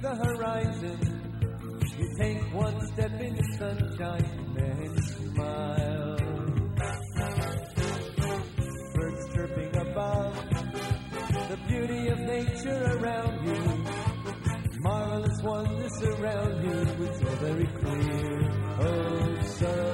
The horizon. You take one step into sunshine, and smile. Birds chirping above, the beauty of nature around you. Marvelous wonders surround you, it's all very clear, oh so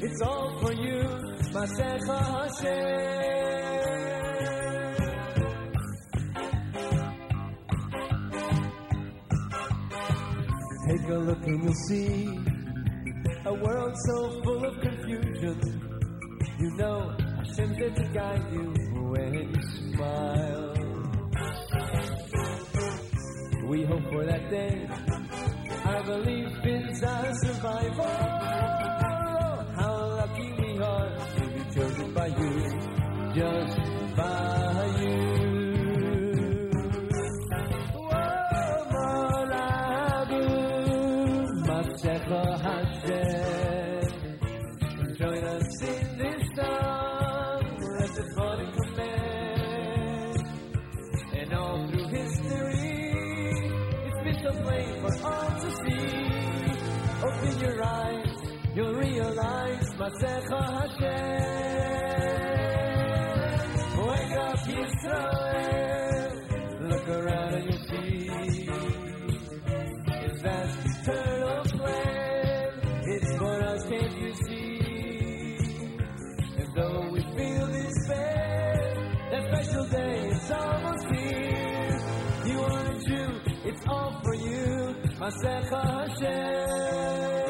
it's all for you, Masech Hashem. Take look and you'll see a world so full of confusion. You know Hashem's there to guide you when you smile. We hope for that day. Our belief is our survival. How lucky we are to be chosen by you, just you'll realize Masech Hashem. Wake up, Yisrael, look around and you see. His vast eternal plan, it's for us, can't you see? And though we feel despair, that special day is almost here. You are a Jew, it's all for you, Masech Hashem.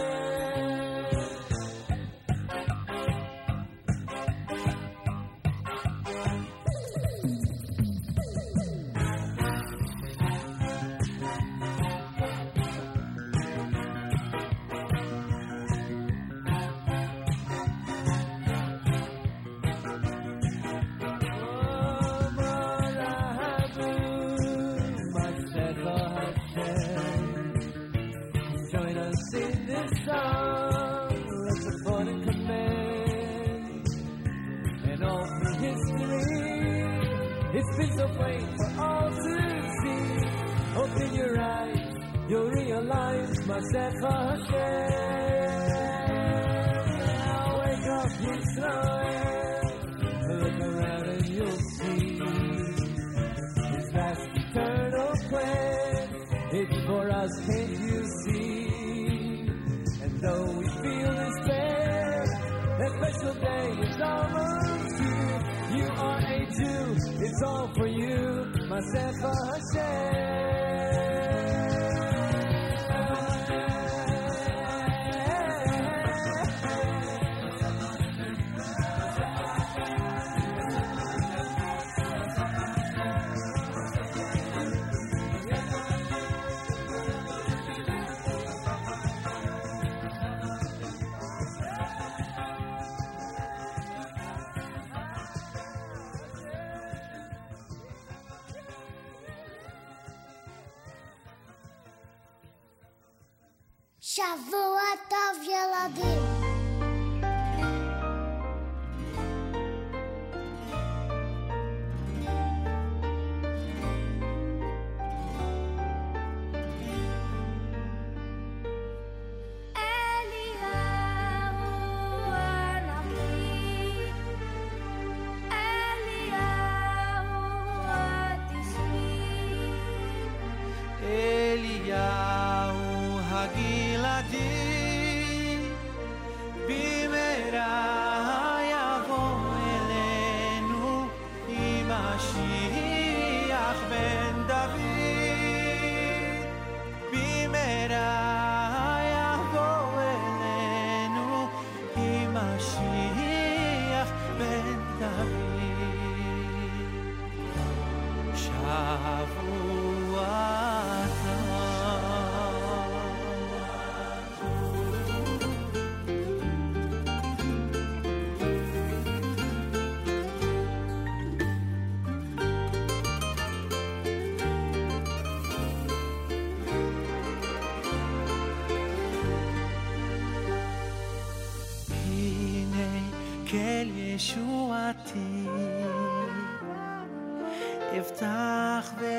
Been so plain for all to see. Open your eyes, you'll realize Masech Hashem. Now wake up, Yisrael. Look around and you'll see His vast eternal plan. It's for us, can't you see? And though we feel despair, that special day is almost it's all for you, Masech Hashem. Aladdin. מקל ישועתי, אפתח ו...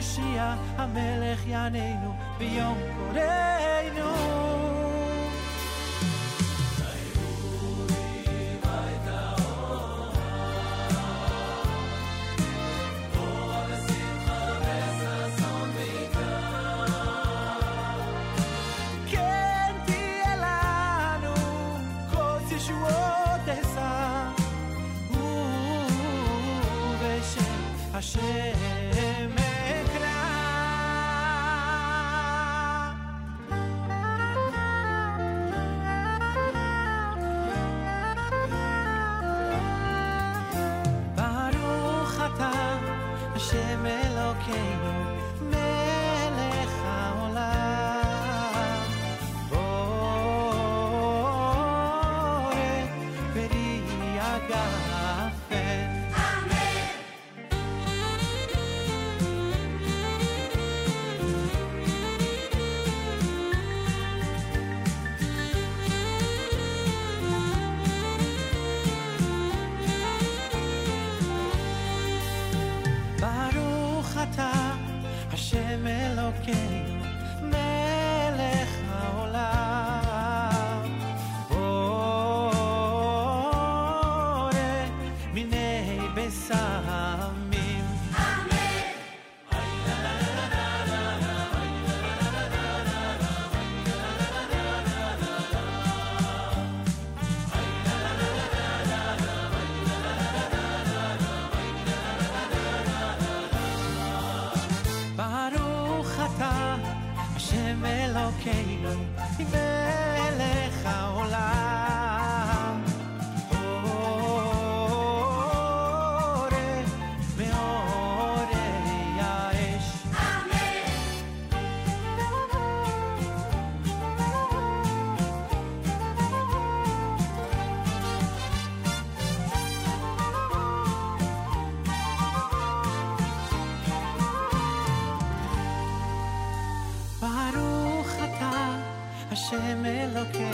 המושיע, המלך יעננו ביום קורא. me lo que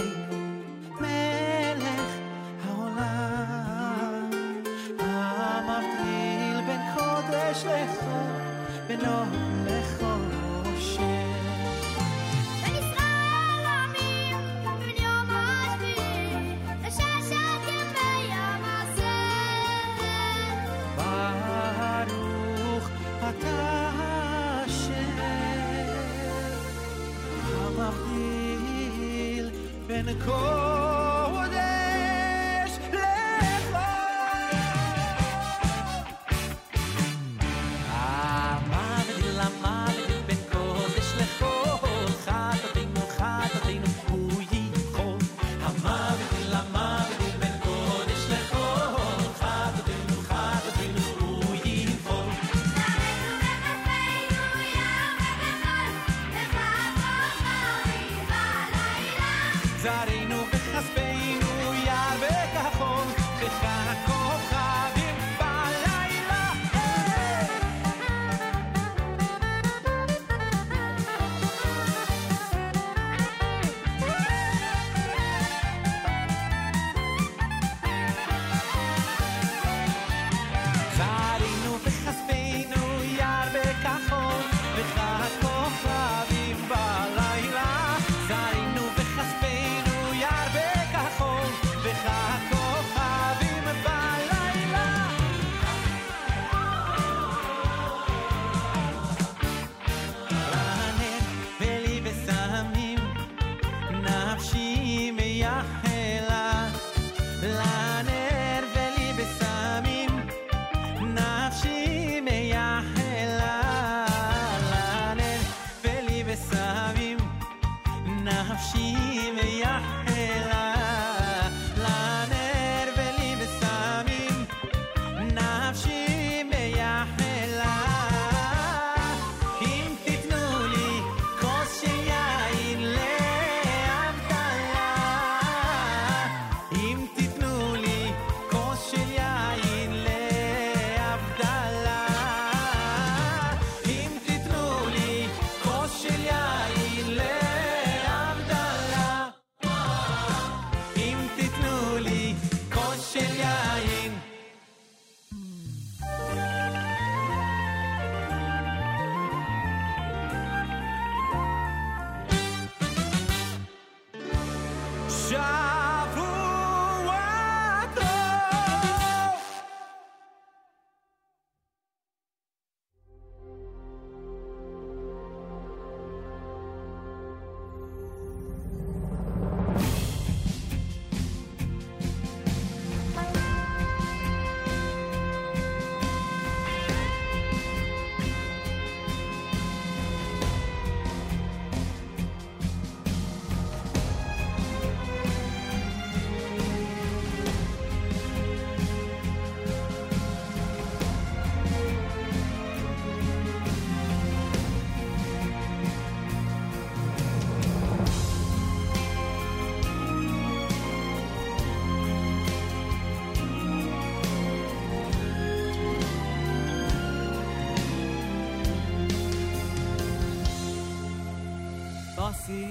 Basi,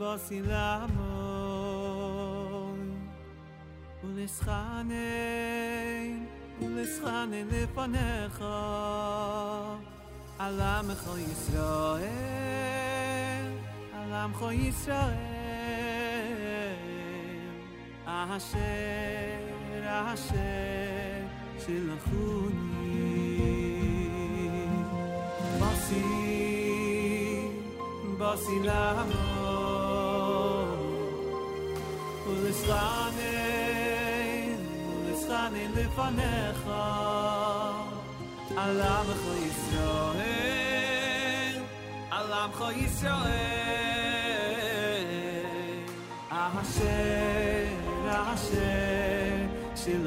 basi lamoy ולשכנן, ולשכנן לפניך, על עמך ישראל, על עמך ישראל, אשר, אשר, שלחוני. בוסי, בוסי לעמוד, ולשכנן, ולשכנן לפניך, על עמך ישראל, על עמך ישראל, אשר, אשר,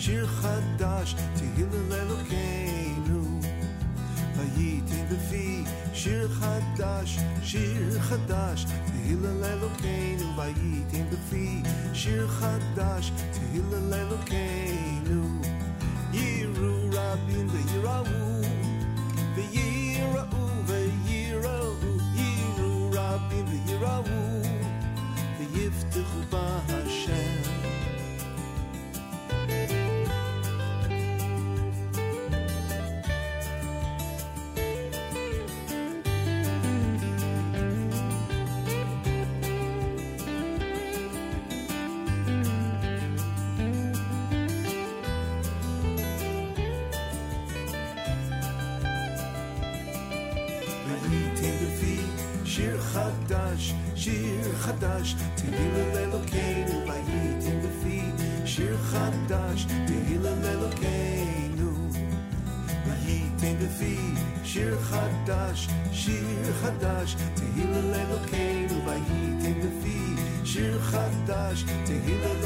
שיר חדש, תהיל לאלוקינו. וייתן בפי שיר חדש, שיר חדש, תהיל לאלוקינו. וייתן בפי שיר חדש, תהיל לאלוקינו. חדש, תהילה לאלוקינו, והייתם בפי שיר חדש, תהילה לאלוקינו, והייתם בפי שיר חדש, שיר חדש, תהילה לאלוקינו, והייתם בפי שיר חדש, תהילה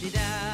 dee da.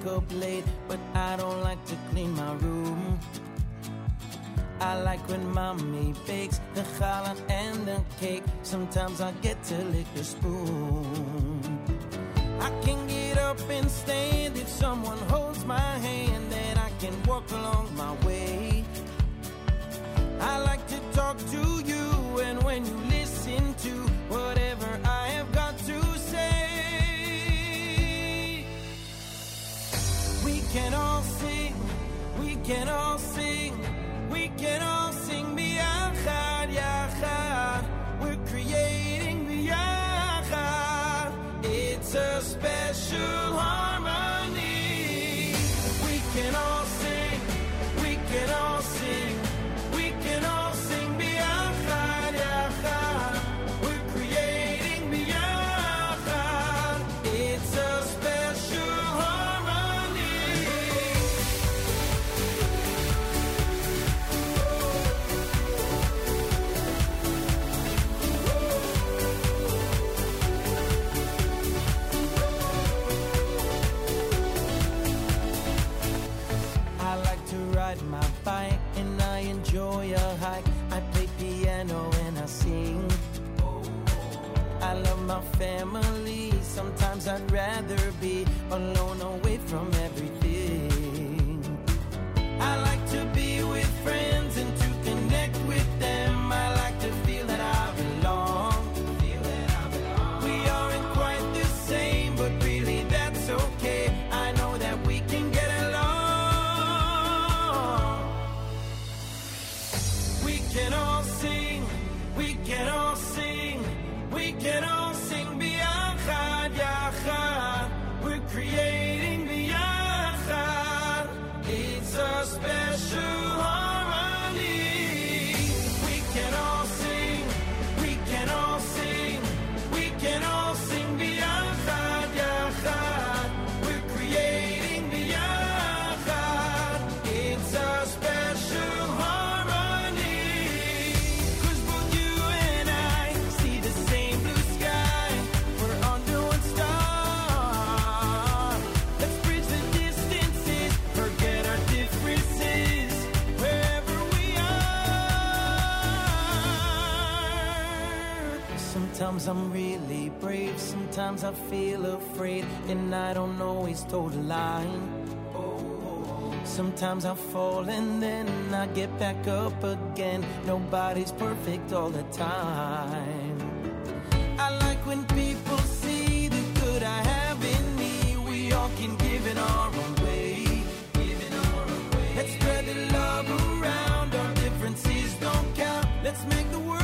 wake up late, but I don't like to clean my room. I like when mommy bakes the challah and the cake. Sometimes I get to lick the spoon. too long. family. Sometimes I'd rather be alone away from sometimes I feel afraid, and I don't always toe the line. Sometimes I fall and then I get back up again. Nobody's perfect all the time. I like when people see the good I have in me. We all can give it our own way. Let's spread the love around. Our differences don't count. Let's make the world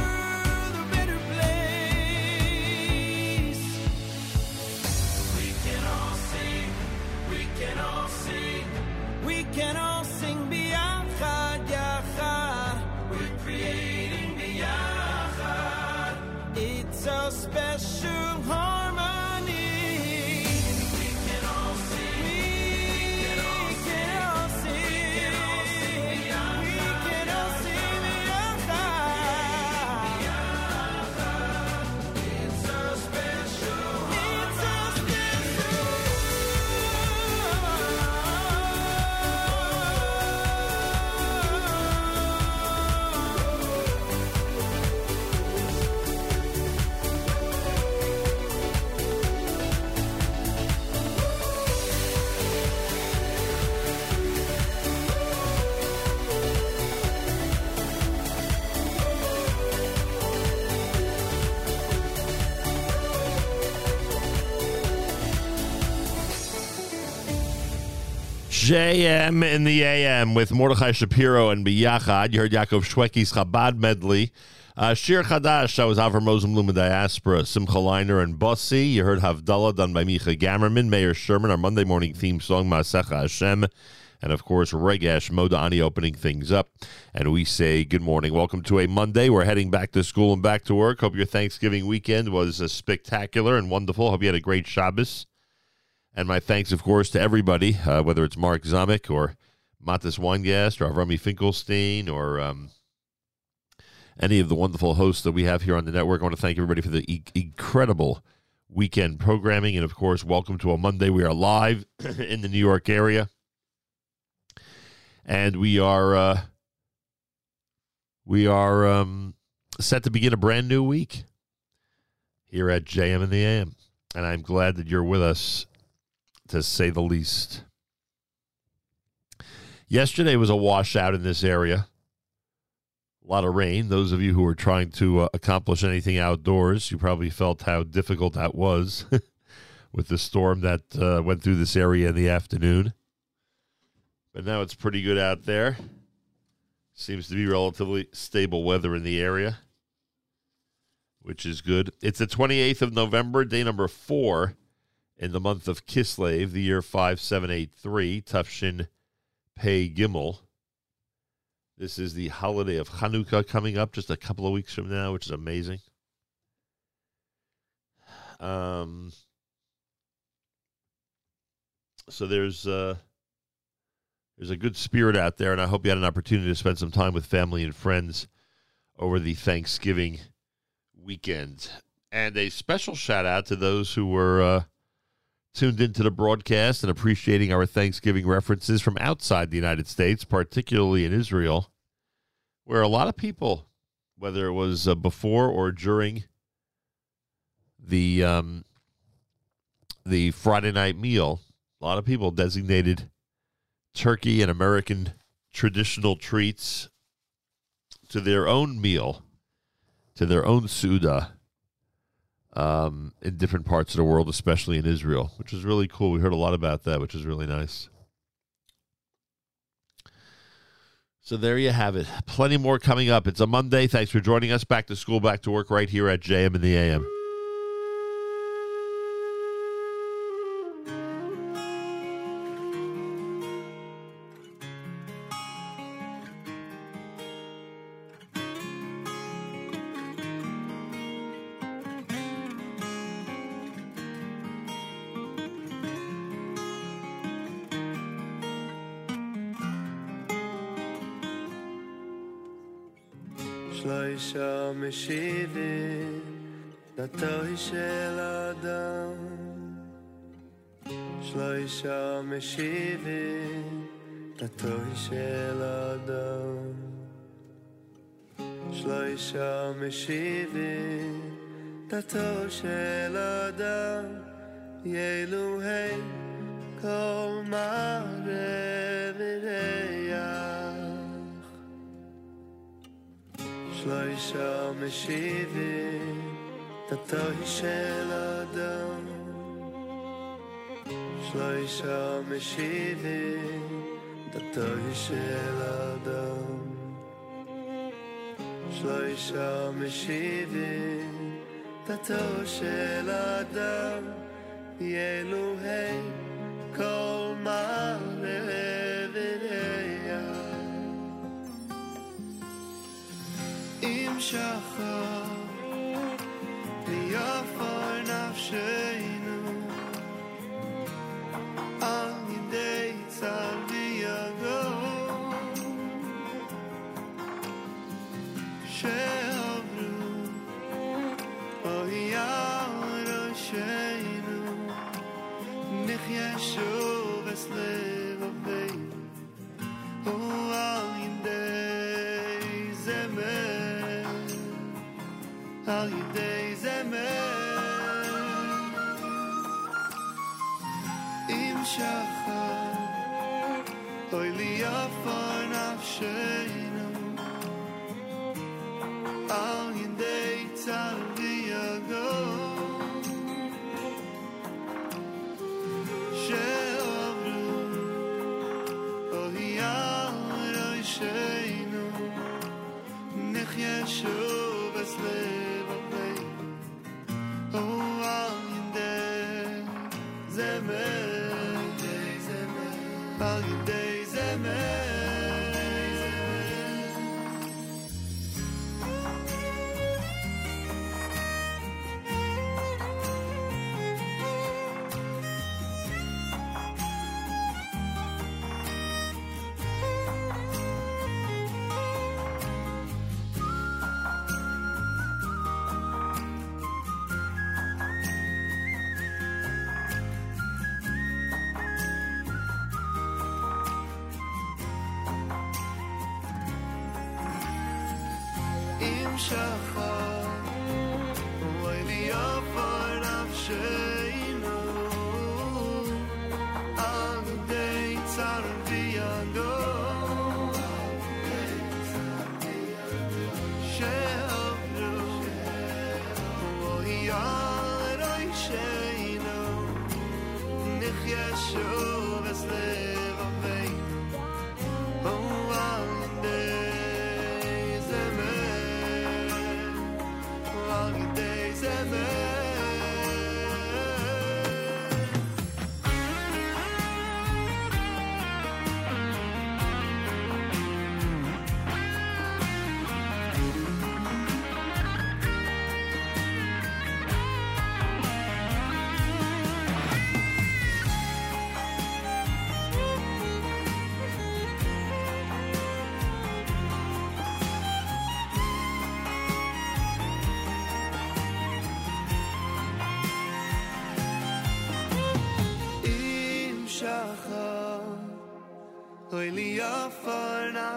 JM in the AM with Mordechai Shapiro and Biyachad. You heard Yaakov Shwekey's Chabad medley. Uh, Shir Chadash, that was Avram Rosenblum and Diaspora, Simcha Leiner and Bossi. You heard Havdalah done by Micha Gammerman, Mayor Sherman, our Monday morning theme song, Masecha Hashem. And of course, Regesh Modani opening things up. And we say good morning. Welcome to a Monday. We're heading back to school and back to work. Hope your Thanksgiving weekend was uh, spectacular and wonderful. Hope you had a great Shabbos. And my thanks, of course, to everybody, uh, whether it's Mark Zamek or Matis Weingast or Avrami Finkelstein or um, any of the wonderful hosts that we have here on the network. I want to thank everybody for the e- incredible weekend programming. And, of course, welcome to a Monday. We are live in the New York area. And we are uh, we are um, set to begin a brand new week here at JM in the AM. And I'm glad that you're with us to say the least. Yesterday was a washout in this area. A lot of rain. Those of you who were trying to uh, accomplish anything outdoors, you probably felt how difficult that was with the storm that uh, went through this area in the afternoon. But now it's pretty good out there. Seems to be relatively stable weather in the area, which is good. It's the 28th of November, day number four in the month of Kislev, the year 5783, Tufshin Pei Gimel. This is the holiday of Hanukkah coming up just a couple of weeks from now, which is amazing. Um, so there's uh, there's a good spirit out there, and I hope you had an opportunity to spend some time with family and friends over the Thanksgiving weekend. And a special shout out to those who were uh, tuned into the broadcast and appreciating our Thanksgiving references from outside the United States, particularly in Israel, where a lot of people, whether it was uh, before or during the um, the Friday night meal, a lot of people designated turkey and American traditional treats to their own meal, to their own Suda um, in different parts of the world, especially in Israel, which is really cool. We heard a lot about that, which is really nice. So there you have it. Plenty more coming up. It's a Monday. Thanks for joining us. Back to school, back to work right here at JM in the AM. אדם שלושה משיבים דתו של אדם ילוהי כל מראה וריח שלושה משיבים דתו של אדם שלושה משיבים דתו של אדם שלושה משיבים דתו של אדם ילוהי כל מראה וריח אם שחר ויפר נפשנו שעברו אוי על ראשנו נחיה שוב אס לבבינו על ידי זמר על ידי זמר אם שחר אוי לי יפר נפשנו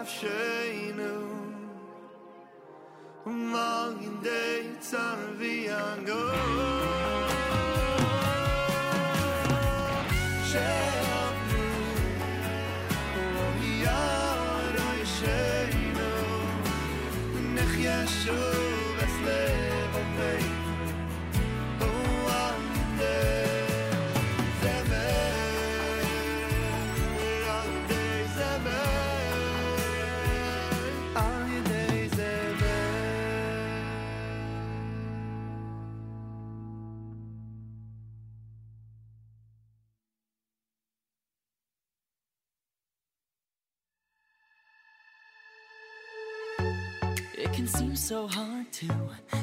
zawsze can seem so hard to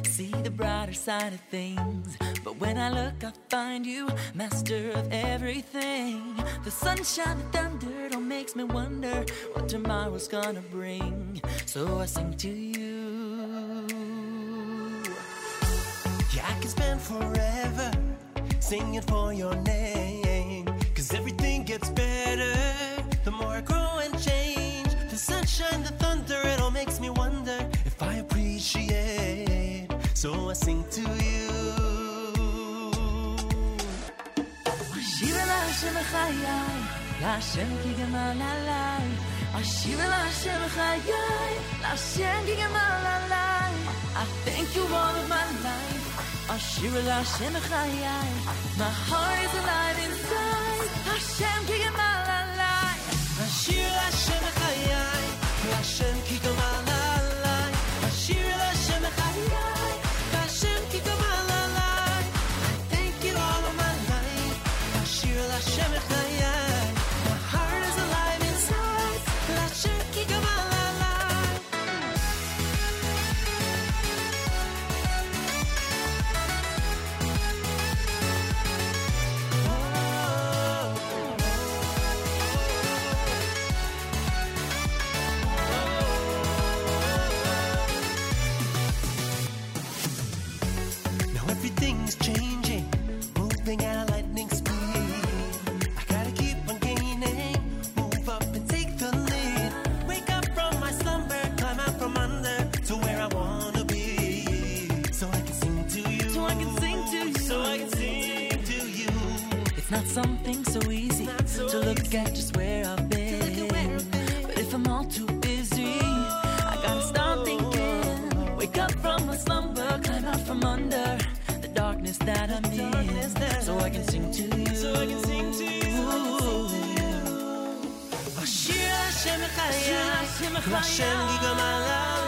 see the brighter side of things. But when I look, I find you, master of everything. The sunshine, the thunder, don't makes me wonder what tomorrow's gonna bring. So I sing to you. Yeah, I can spend forever singing for your name. Cause everything gets better the more I grow and change. The sunshine, the thunder, so I sing to you. אשיב אל השם חיי, להשם כי גמל עליי. אשיב אל השם חיי, להשם כי גמל עליי. I thank you all of my life. אשיב אל השם חיי, my heart is alive inside. השם כי גמל Nachem Gigamalaya.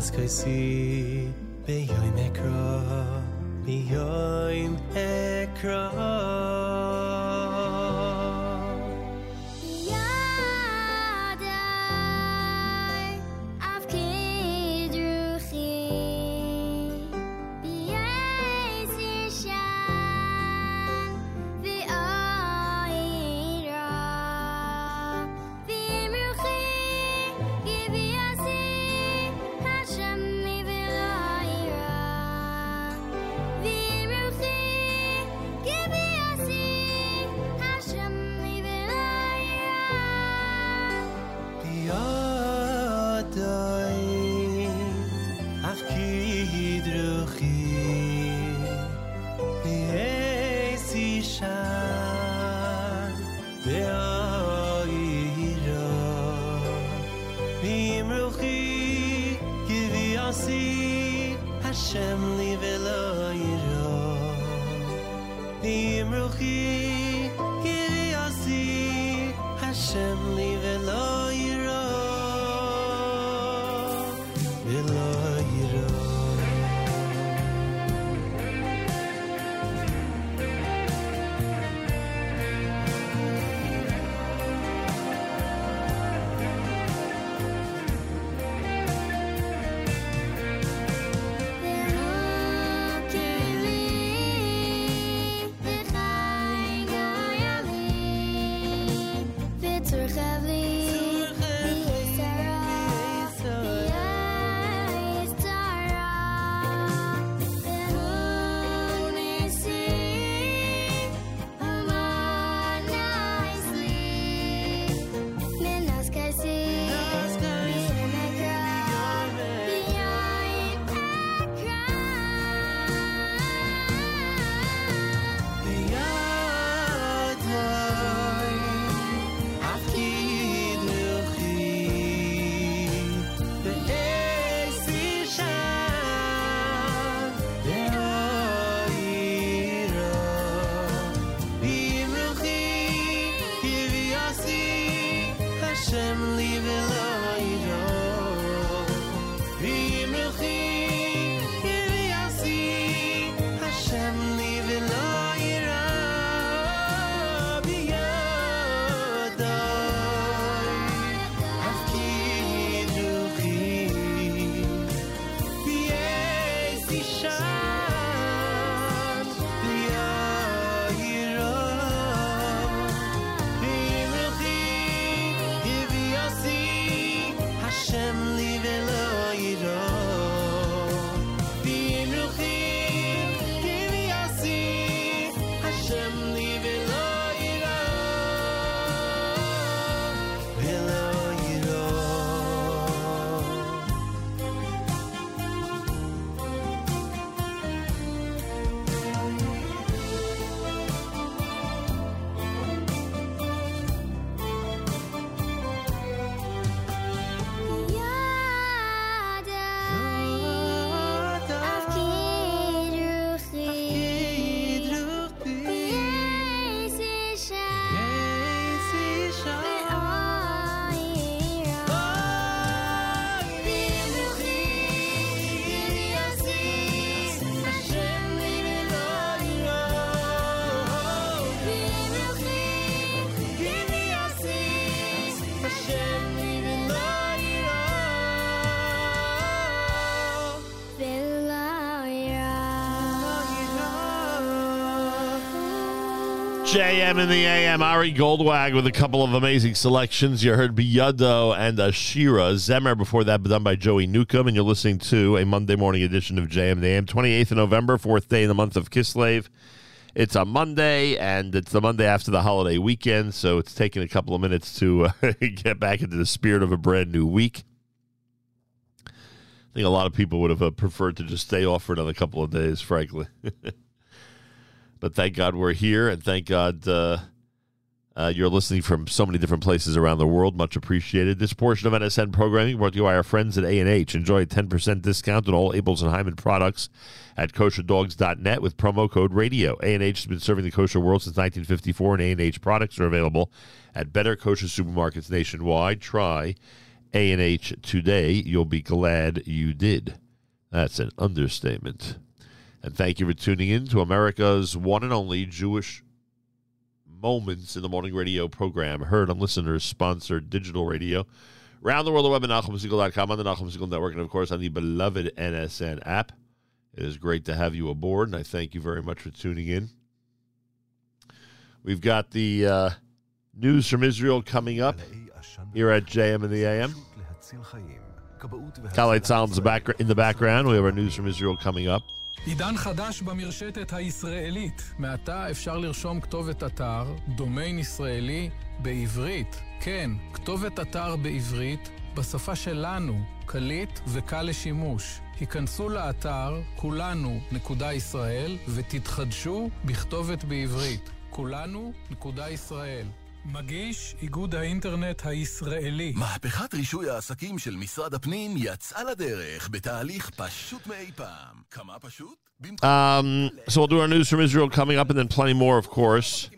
ask I see. Velo yiro JM in the AM, Ari Goldwag with a couple of amazing selections. You heard Biyado and Ashira. Zemer before that, done by Joey Newcomb. And you're listening to a Monday morning edition of JM in the AM, 28th of November, fourth day in the month of Kislev. It's a Monday, and it's the Monday after the holiday weekend, so it's taking a couple of minutes to uh, get back into the spirit of a brand new week. I think a lot of people would have uh, preferred to just stay off for another couple of days, frankly. but thank God we're here, and thank God uh, uh, you're listening from so many different places around the world. Much appreciated. This portion of NSN programming brought to you by our friends at A&H. Enjoy a 10% discount on all Abeles and Heymann products at kosherdogs.net with promo code radio. A&H has been serving the kosher world since 1954, and A&H products are available at better kosher supermarkets nationwide. Try A&H today. You'll be glad you did. That's an understatement. And thank you for tuning in to America's one and only Jewish Moments in the Morning radio program, heard on listeners sponsored digital radio. Around the world, the web at NachumSegal.com, on the Nachum Segal Network, and of course on the beloved NSN app. It is great to have you aboard, and I thank you very much for tuning in. We've got the uh, news from Israel coming up here at JM in the AM. Khaled back- in the background. We have our news from Israel coming up. עידן חדש במרשתת הישראלית. מעתה אפשר לרשום כתובת אתר, דומיין ישראלי, בעברית. כן, כתובת אתר בעברית, בשפה שלנו, קליט וקל לשימוש. היכנסו לאתר כולנו.ישראל ותתחדשו בכתובת בעברית. כולנו.ישראל. מגיש איגוד האינטרנט הישראלי. מהפכת רישוי העסקים של משרד הפנים יצאה לדרך בתהליך פשוט מאי פעם. כמה פשוט? Um, so we'll do our news from Israel coming up and then plenty more, of course.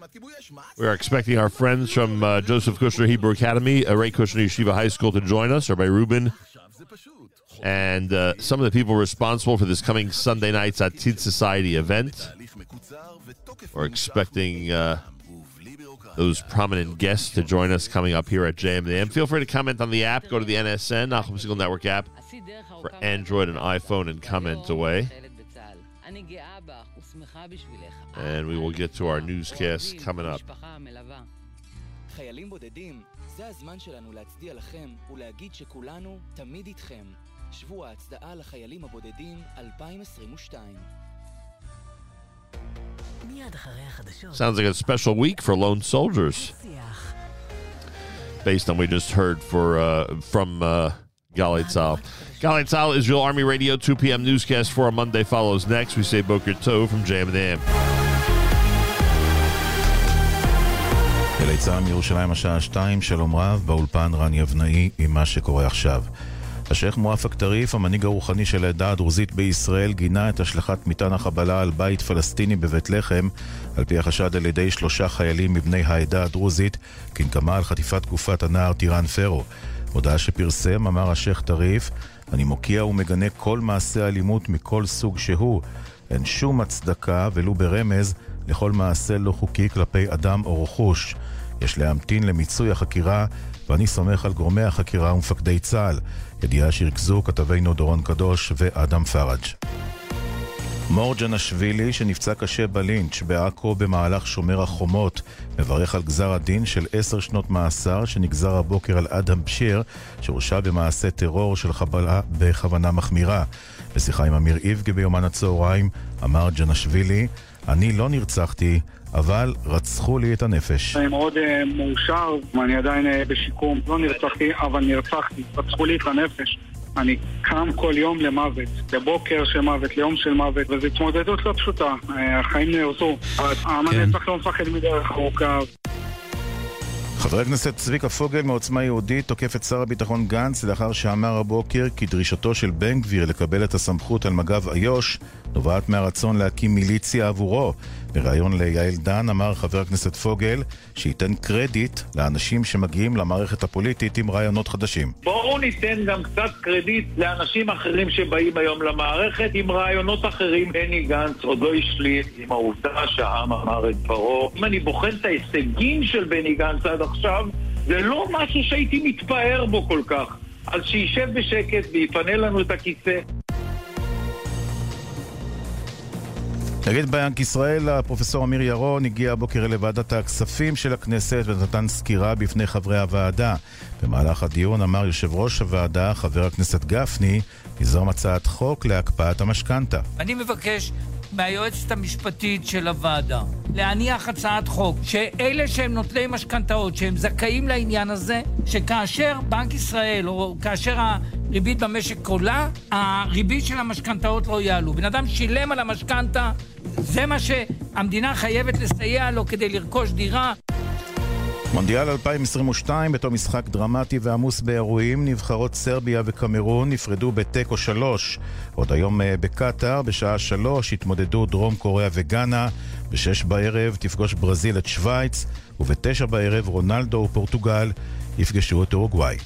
We are expecting our friends from uh, Joseph Kushner Hebrew Academy, uh, Rae Kushner Yeshiva High School to join us, or by Rubin. And uh, some of the people responsible for this coming Sunday night's Atit Society event. We're expecting... Uh, those prominent guests to join us coming up here at JMM. Feel free to comment on the app. Go to the NSN, Nachum Segal Network app for Android and iPhone and comment away. And we will get to our newscast coming up. זה הזמן שלנו להצדיע לכם ולהגיד שכולנו תמיד איתכם. שבוע ההצדעה לחיילים הבודדים 2022 Sounds like a special week for lone soldiers. Based on what we just heard for uh, from uh, Galei Tzahal. Galitzal, Israel Army Radio, 2 p.m. newscast for a Monday follows next. We say Boker Tov from Jam and Am. גלי צה"ל מירושלים השעה 2, שלום רב, באולפן רן יבנאי עם מה שקורה עכשיו. השייח' מואפק טריף, המנהיג הרוחני של העדה הדרוזית בישראל, גינה את השלכת מטען החבלה על בית פלסטיני בבית לחם, על פי החשד על ידי שלושה חיילים מבני העדה הדרוזית, כנקמה על חטיפת גופת הנער טירן פרו. הודעה שפרסם, אמר השייח' טריף, אני מוקיע ומגנה כל מעשה אלימות מכל סוג שהוא. אין שום הצדקה, ולו ברמז, לכל מעשה לא חוקי כלפי אדם או רכוש. יש להמתין למיצוי החקירה, ואני סומך על גורמי החקירה ומפקדי צה"ל. ידיעה שריכזו כתבינו דורון קדוש ואדם פראג'. מור ג'נשווילי, שנפצע קשה בלינץ' בעכו במהלך שומר החומות, מברך על גזר הדין של עשר שנות מאסר שנגזר הבוקר על אדם בשיר, שהורשע במעשה טרור של חבלה בכוונה מחמירה. בשיחה עם אמיר איבגה ביומן הצהריים, אמר ג'נשווילי, אני לא נרצחתי, אבל רצחו לי את הנפש. אני מאוד אה, מאושר, ואני עדיין אה, בשיקום. לא נרצחתי, אבל נרצחתי. רצחו לי את הנפש. אני קם כל יום למוות, לבוקר של מוות, ליום של מוות, וזו התמודדות לא פשוטה. אה, החיים נהרסו. העם הזה צריך לא מפחד מדרך ארוכה. חבר הכנסת צביקה פוגל מעוצמה יהודית תוקף את שר הביטחון גנץ לאחר שאמר הבוקר כי דרישתו של בן גביר לקבל את הסמכות על מג"ב איו"ש נובעת מהרצון להקים מיליציה עבורו. בריאיון ליעל דן אמר חבר הכנסת פוגל שייתן קרדיט לאנשים שמגיעים למערכת הפוליטית עם רעיונות חדשים. בואו ניתן גם קצת קרדיט לאנשים אחרים שבאים היום למערכת עם רעיונות אחרים. בני גנץ עוד לא השלים עם העובדה שהעם אמר את דברו. אם אני בוחן את ההישגים של בני גנץ עד עכשיו, זה לא משהו שהייתי מתפאר בו כל כך. אז שישב בשקט ויפנה לנו את הכיסא. נגיד בנק ישראל, הפרופסור אמיר ירון הגיע הבוקר לוועדת הכספים של הכנסת ונתן סקירה בפני חברי הוועדה. במהלך הדיון אמר יושב ראש הוועדה, חבר הכנסת גפני, ליזום הצעת חוק להקפאת המשכנתה. אני מבקש מהיועצת המשפטית של הוועדה להניח הצעת חוק שאלה שהם נוטלי משכנתאות, שהם זכאים לעניין הזה, שכאשר בנק ישראל או כאשר הריבית במשק עולה, הריבית של המשכנתאות לא יעלו. בן אדם שילם על המשכנתה, זה מה שהמדינה חייבת לסייע לו כדי לרכוש דירה. מונדיאל 2022, בתור משחק דרמטי ועמוס באירועים, נבחרות סרביה וקמרון נפרדו בתיקו שלוש. עוד היום אה, בקטאר, בשעה שלוש, התמודדו דרום קוריאה וגאנה. בשש בערב תפגוש ברזיל את שווייץ, ובתשע בערב רונלדו ופורטוגל יפגשו את אורוגוואי.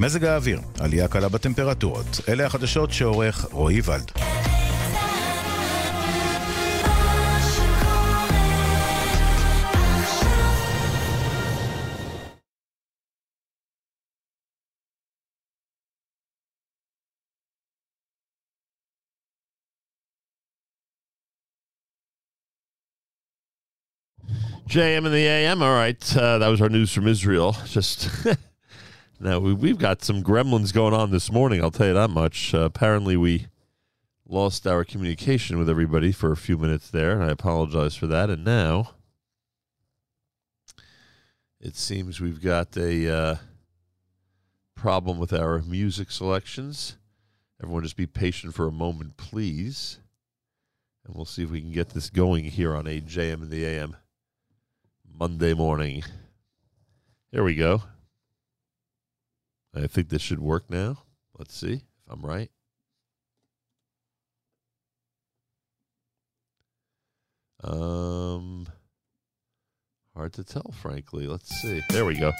מזג האוויר, עלייה קלה בטמפרטורות. אלה החדשות שעורך רועי ולד. JM and the AM. All right, uh, that was our news from Israel. Just now we, we've got some gremlins going on this morning. I'll tell you that much. Uh, apparently, we lost our communication with everybody for a few minutes there, and I apologize for that. And now it seems we've got a uh, problem with our music selections. Everyone, just be patient for a moment, please, and we'll see if we can get this going here on AJM and the AM. Monday morning. Here we go. I think this should work now. Let's see if I'm right. Um, hard to tell, frankly. Let's see. There we go.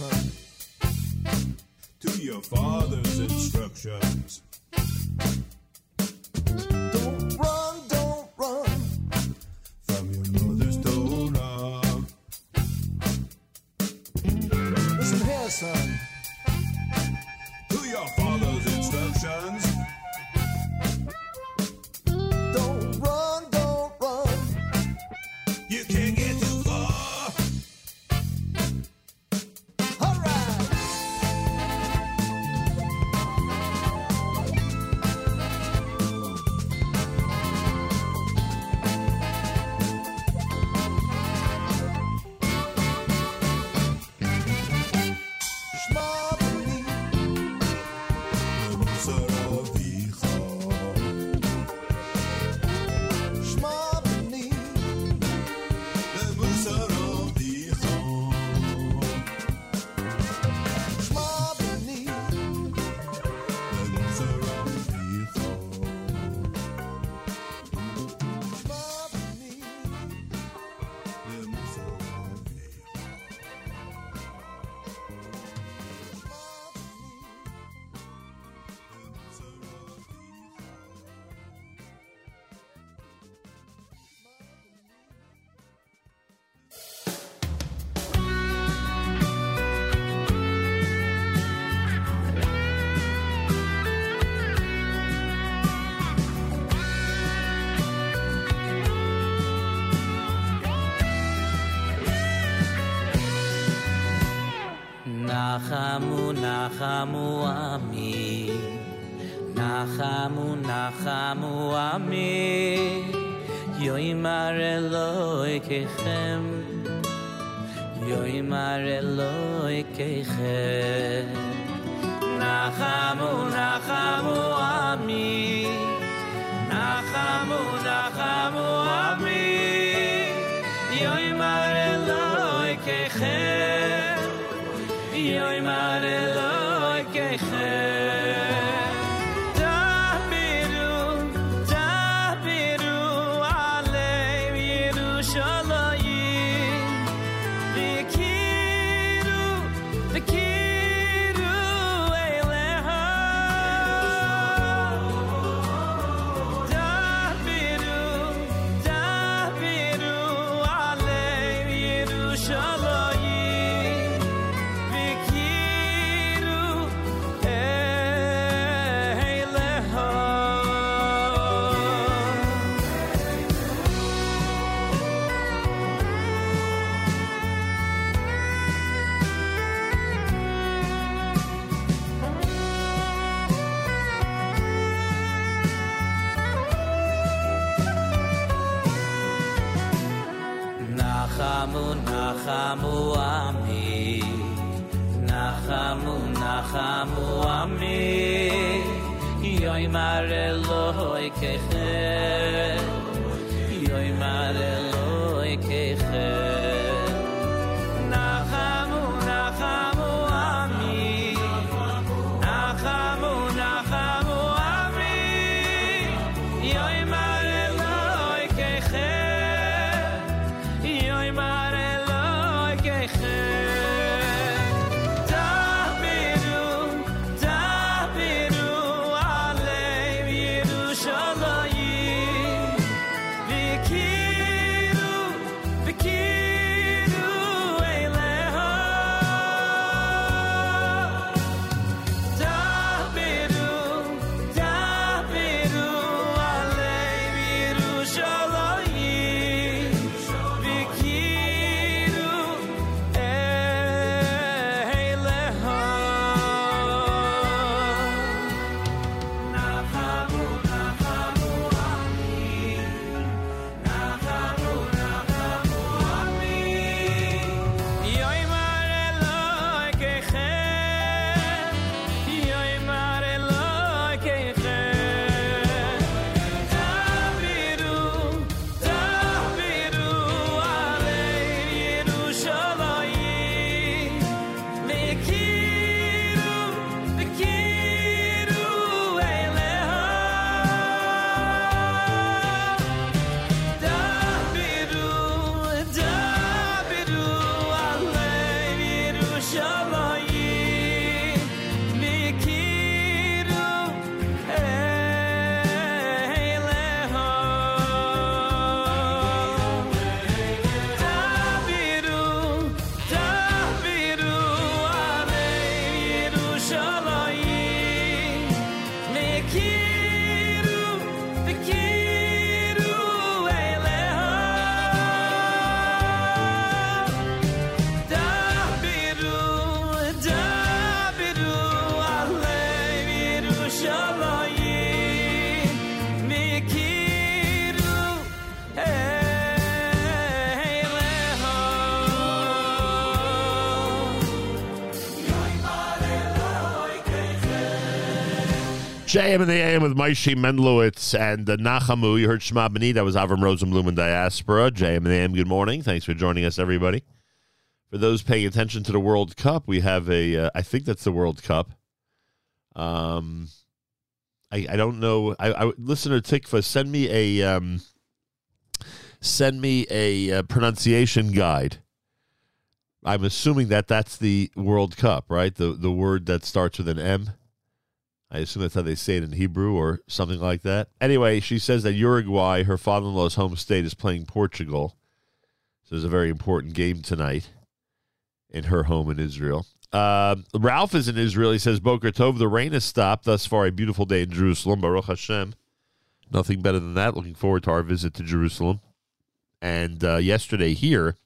son. JM and the AM with Maishi Menlowitz and uh, Nachamu. You heard Shema B'ni. That was Avram Rosenblum and Diaspora. JM and the AM, good morning. Thanks for joining us, everybody. For those paying attention to the World Cup, we have a, uh, I think that's the World Cup. Um, I, I don't know. I, I listener Tikva, send me a, um, send me a uh, pronunciation guide. I'm assuming that that's the World Cup, right? The the word that starts with an M. I assume that's how they say it in Hebrew or something like that. Anyway, she says that Uruguay, her father in law's home state, is playing Portugal. So there's a very important game tonight in her home in Israel. Uh, Ralph is in Israel. He says, Boker Tov, the rain has stopped. Thus far, a beautiful day in Jerusalem. Baruch Hashem. Nothing better than that. Looking forward to our visit to Jerusalem. And uh, yesterday here,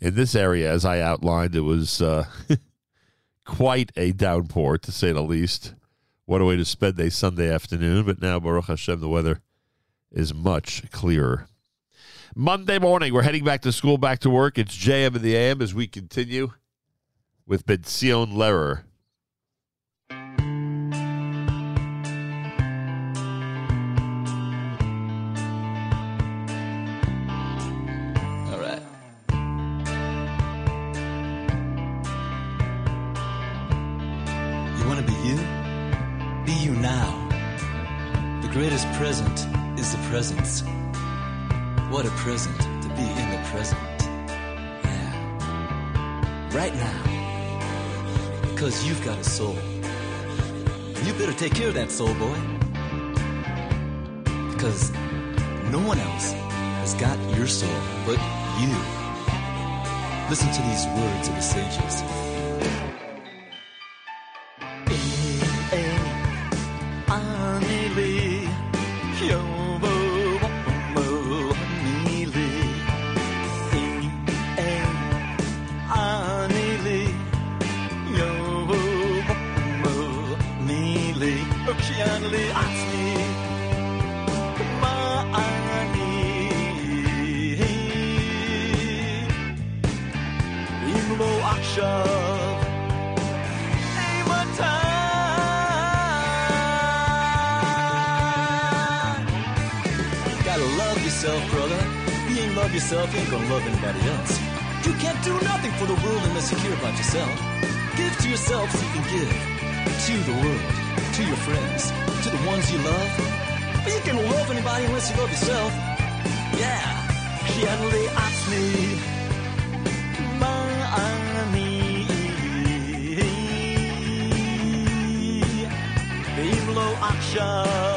in this area, as I outlined, it was uh, quite a downpour, to say the least. What a way to spend a Sunday afternoon. But now, Baruch Hashem, the weather is much clearer. Monday morning, we're heading back to school, back to work. It's JM in the AM as we continue with Benzion Lehrer. Greatest present is the presence. What a present to be in the present. Yeah. Right now. Because you've got a soul. You better take care of that soul, boy. Because no one else has got your soul but you. Listen to these words of the sages. עכשיו אימתי Gotta love yourself, brother. You ain't love yourself, you ain't gonna love anybody else. You can't do nothing for the world unless you care about yourself. Give to yourself so you can give. To the world, to your friends, the ones you love. But you can love anybody unless you love yourself. Yeah, kjedelig og snill. Barni. Evil action.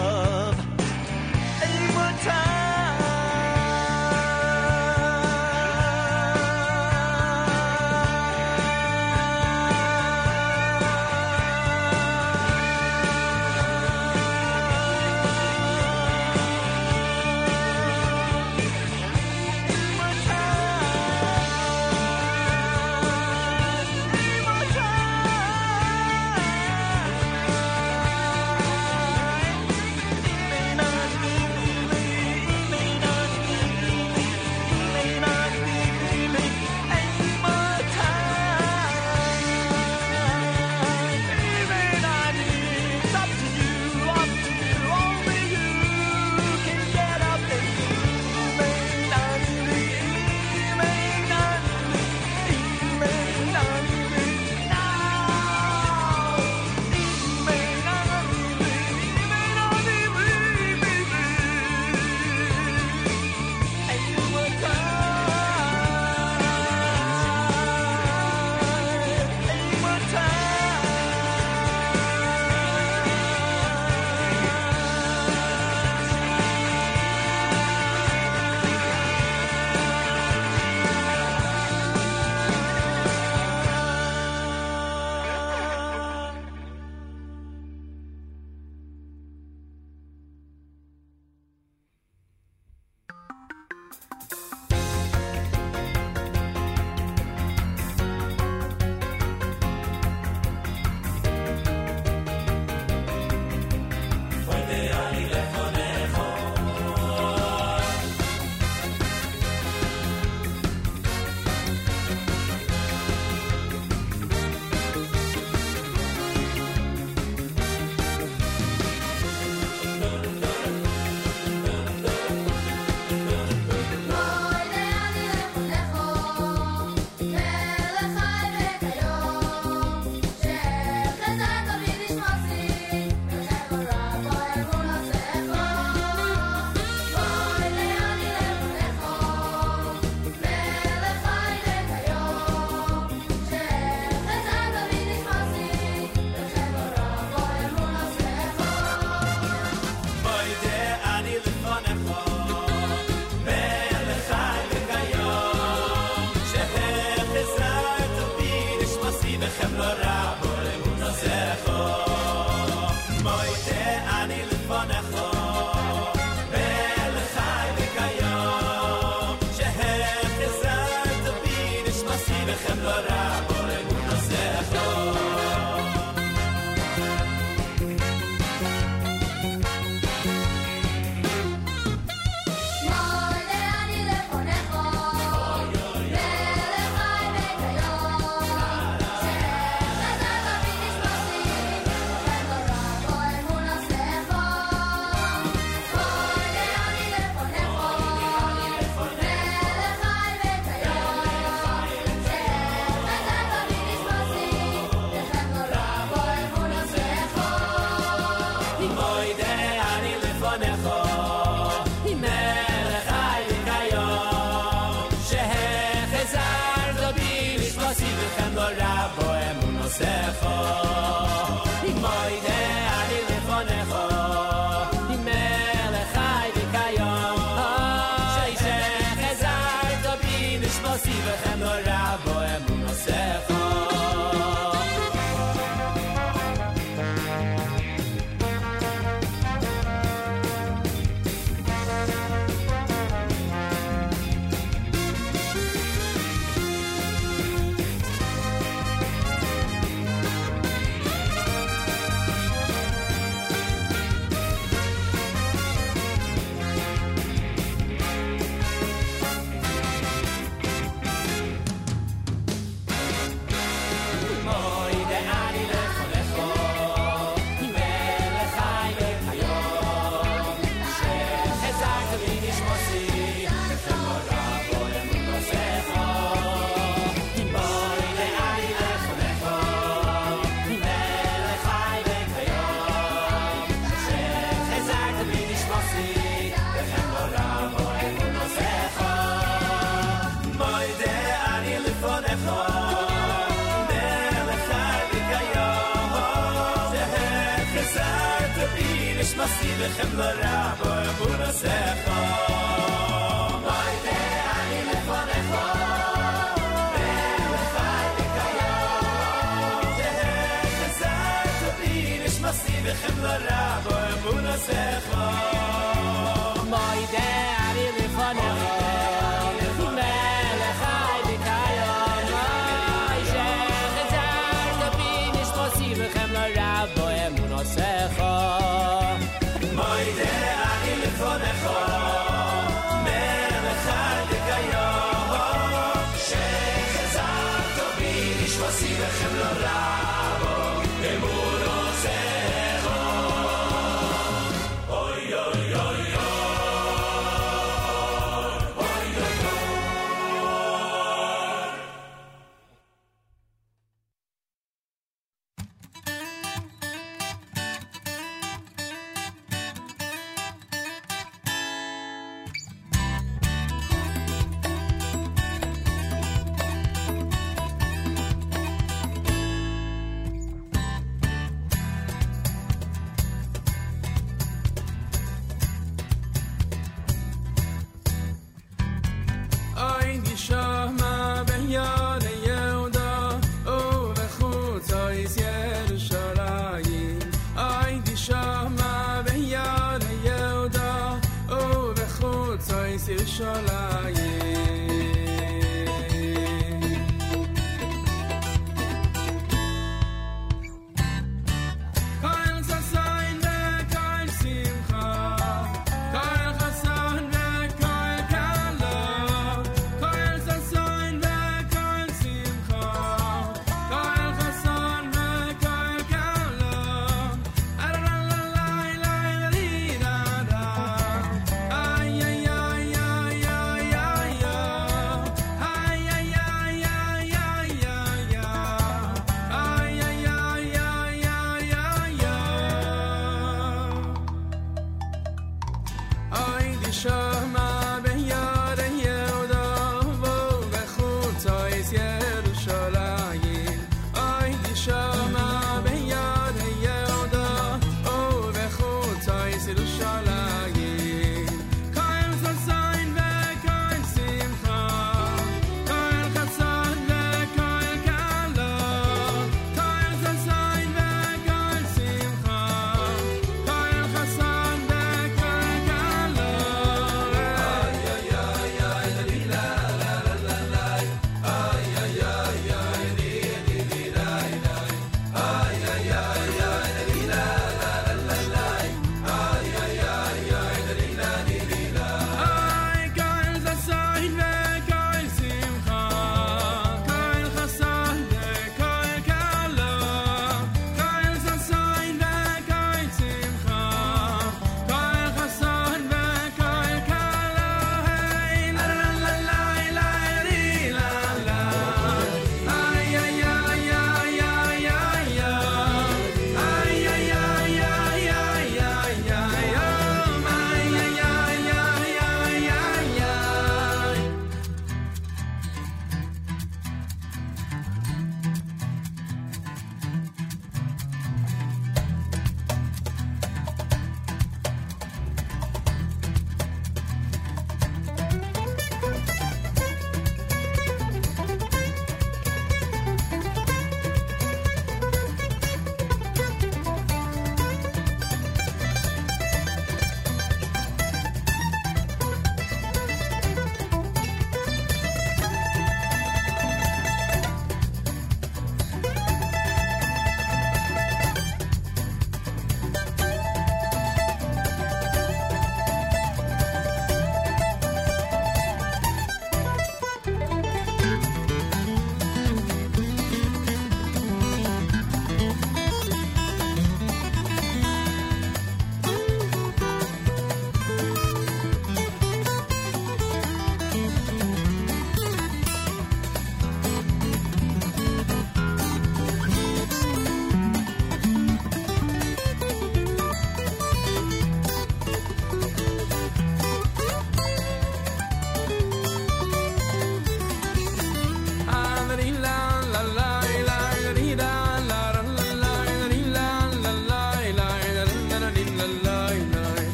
Ay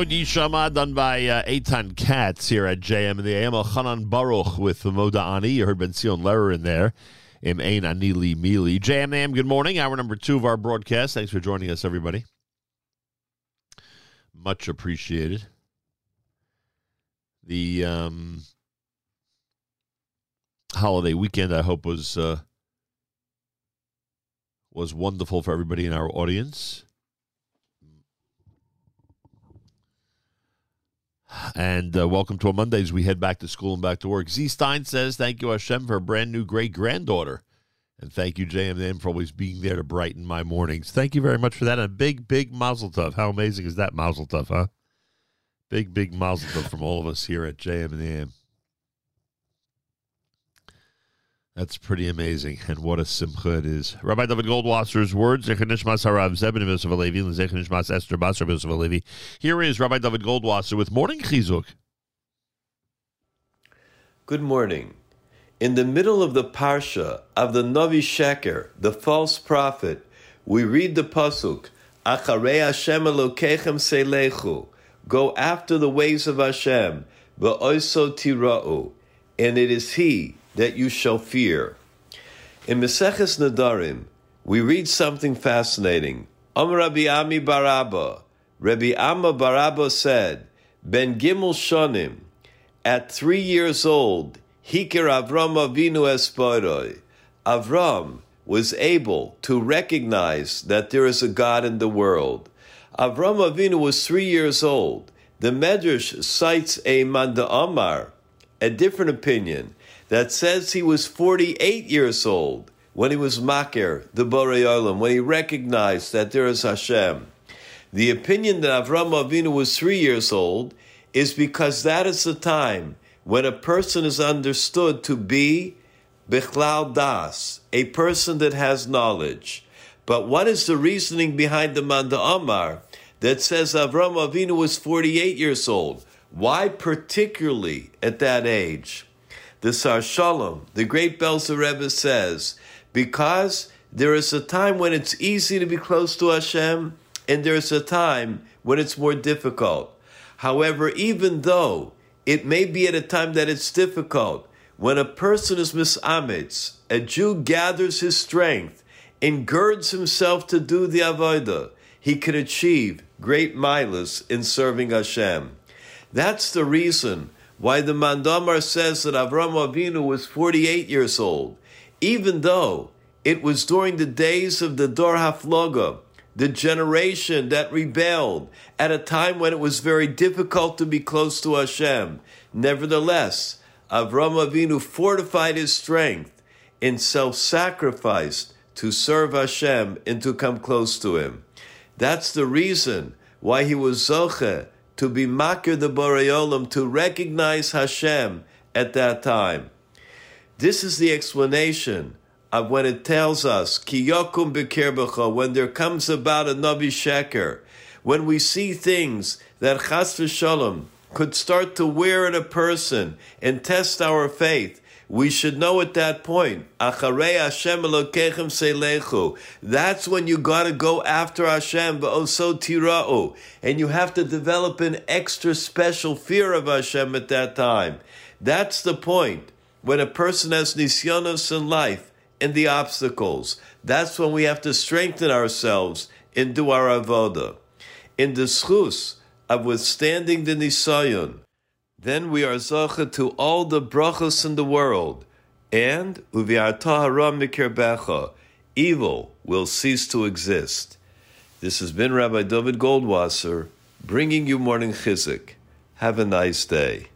Odi Shama done by uh, Eitan Katz here at JM and the AM. Chanan Baruch with Moda Ani. You heard Benzion Lehrer in there. Im Ein Ani Li Mi Li. JM AM, good morning. Hour number two of our broadcast. Thanks for joining us, everybody. Much appreciated. The um, holiday weekend, I hope, was uh, was wonderful for everybody in our audience. And uh, welcome to a Monday as we head back to school and back to work. Z Stein says, Thank you, Hashem, for a brand new great granddaughter. And thank you, JMM, for always being there to brighten my mornings. Thank you very much for that. And a big, big mazel tov. How amazing is that mazel tov, huh? Big, big mazel tov from all of us here at JM and the AM. That's pretty amazing, and what a simcha it is. Rabbi David Goldwasser's words, Zecher Nishmas Harav Alevi, and Zecher Nishmas Esther Alevi. Here is Rabbi David Goldwasser with Morning Chizuk. Good morning. In the middle of the parsha of the Navi Sheker, the false prophet, we read the pasuk, Acharei Hashem Elokechem Selechu, go after the ways of Hashem, Ve'oiso tira'u, and it is He that you shall fear. In Meseches Nedarim, we read something fascinating. Om Rabbi Ami Barabba, Rabbi Amma Barabba said, Ben Gimel Shonim, at three years old, Hikir Avram Avinu Esporoi, Avram was able to recognize that there is a God in the world. Avram Avinu was three years old. The Medrash cites a Manda Amar, a different opinion, that says he was 48 years old when he was Makir, the Borei Olam, when he recognized that there is Hashem. The opinion that Avram Avinu was three years old is because that is the time when a person is understood to be Bichlal Das, a person that has knowledge. But what is the reasoning behind the Manda Amar that says Avram Avinu was 48 years old? Why particularly at that age? The Sar Shalom, the great Belzer Rebbe says, because there is a time when it's easy to be close to Hashem, and there is a time when it's more difficult. However, even though it may be at a time that it's difficult, when a person is misamitz, a Jew gathers his strength and girds himself to do the avodah, he can achieve great milas in serving Hashem. That's the reason why the Mandamar says that Avram Avinu was 48 years old, even though it was during the days of the Dor Hafloga, the generation that rebelled at a time when it was very difficult to be close to Hashem. Nevertheless, Avram Avinu fortified his strength in self-sacrifice to serve Hashem and to come close to Him. That's the reason why he was zoche to be makir the Borei Olam, to recognize Hashem at that time. This is the explanation of when it tells us, Ki yokum b'kirbecha, when there comes about a Navi Sheker, when we see things that chas v'shalom could start to wear in a person and test our faith, we should know at that point, Acharei Hashem Elokechem Selechu. That's when you gotta go after Hashem, V'oso Tira'u. And you have to develop an extra special fear of Hashem at that time. That's the point. When a person has nisyonos in life and the obstacles, that's when we have to strengthen ourselves and do our avoda. In the schus of withstanding the nisayon, then we are zacha to all the brachos in the world, and uviarta haram mikirbecha, evil will cease to exist. This has been Rabbi David Goldwasser bringing you morning chizuk. Have a nice day.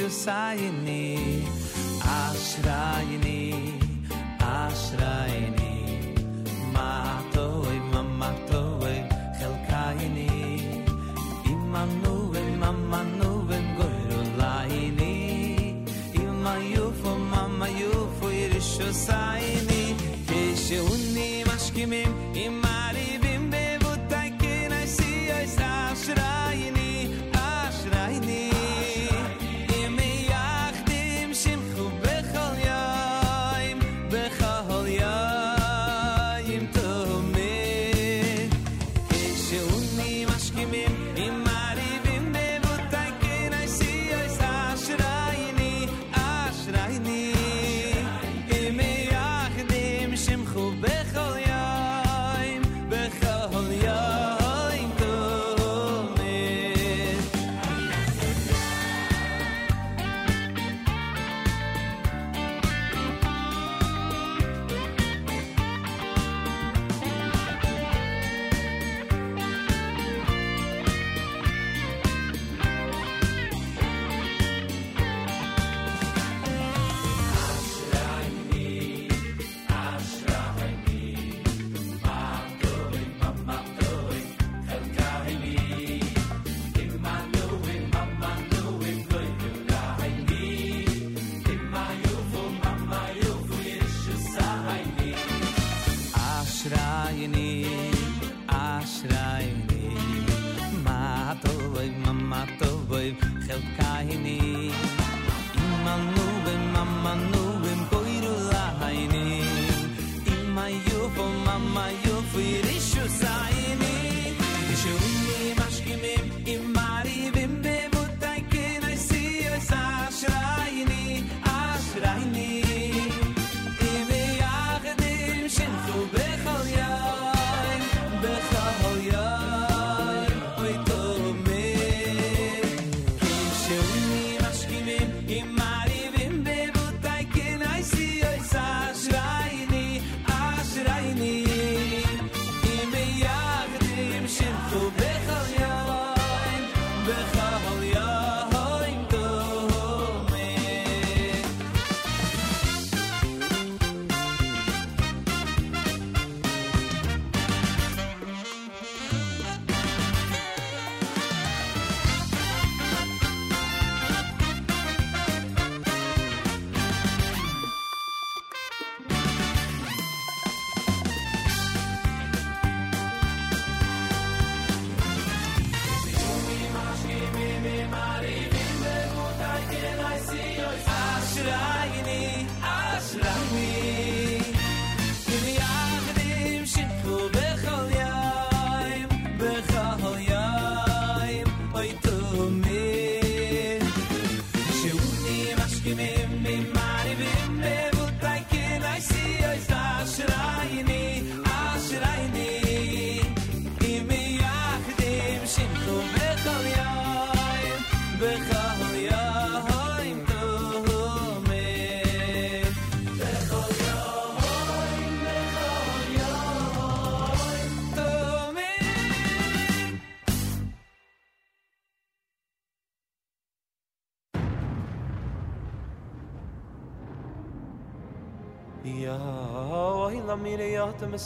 to sign in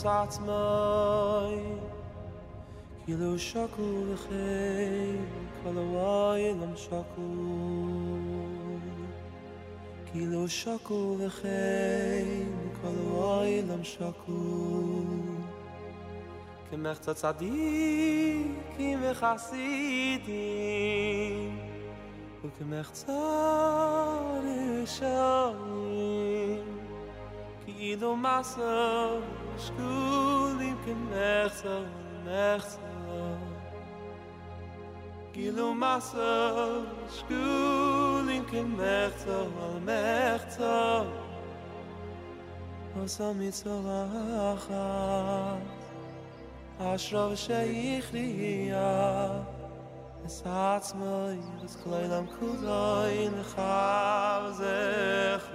sat mai kilo shaku khe kolwai lam shaku. Kilo shaku khe kolwai lam shaku. Kemach tsadi kim khasidi u kemert tsare shaim ki do masam school im kemach so nach so gilo masse school im kemach so al mach so was am mit so wach sheikh liya Es hat mir das kleinam kuzoin khavzekh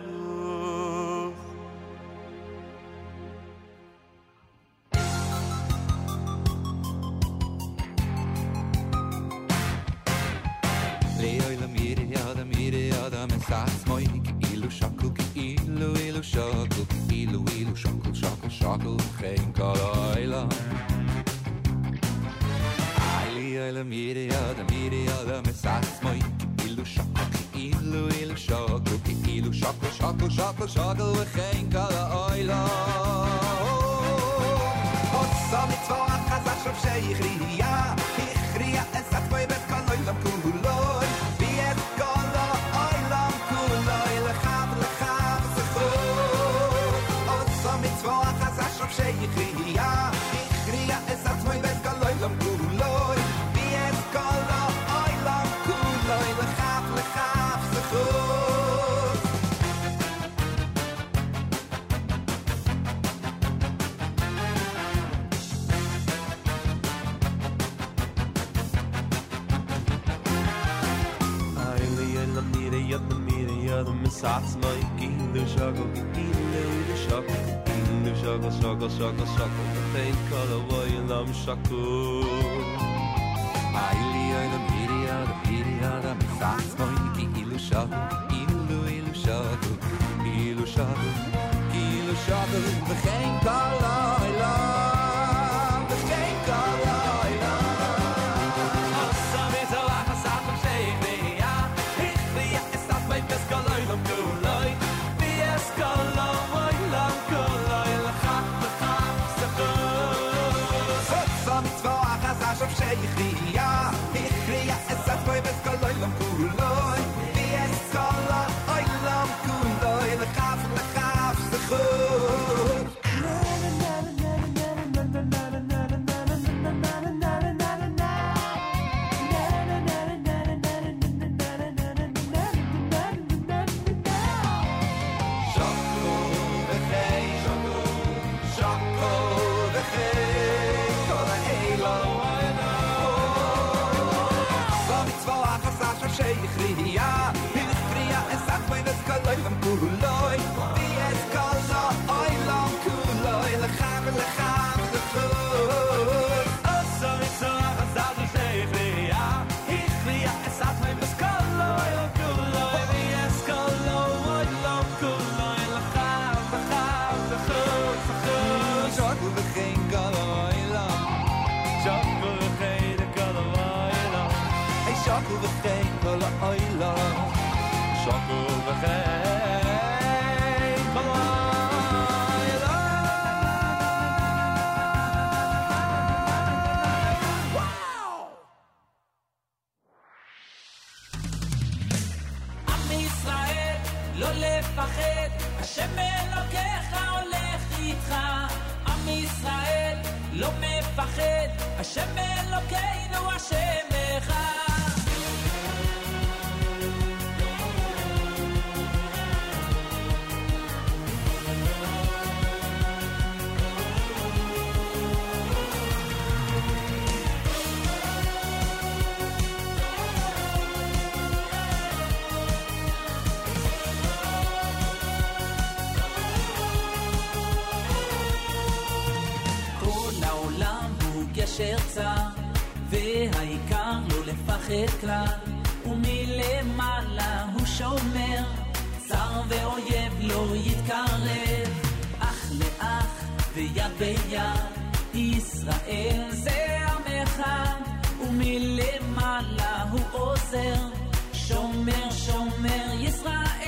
yada me sats moi ilu shakul ilu ilu shakul ilu ilu shakul shakul shakul kein kalaila Leoi la mire yada mire yada me sats moi ilu shakul ilu ilu shakul ilu shakul shakul shakul shakul kein kalaila Hossa mit zwei Achas auf Sheichriya Ichriya es hat moi yel me sats mai gilu shago gilu ilu shago gilu shago shago shago shago Tein kala voy lam shaku Aili oila miri ada miri me sats moi ki ilu shagu ilu ilu shagu ilu shagu ilu we geen kalaila we love. faire ויד ביד ישראל. זה עמך ומלמעלה הוא עוזר. שומר שומר ישראל.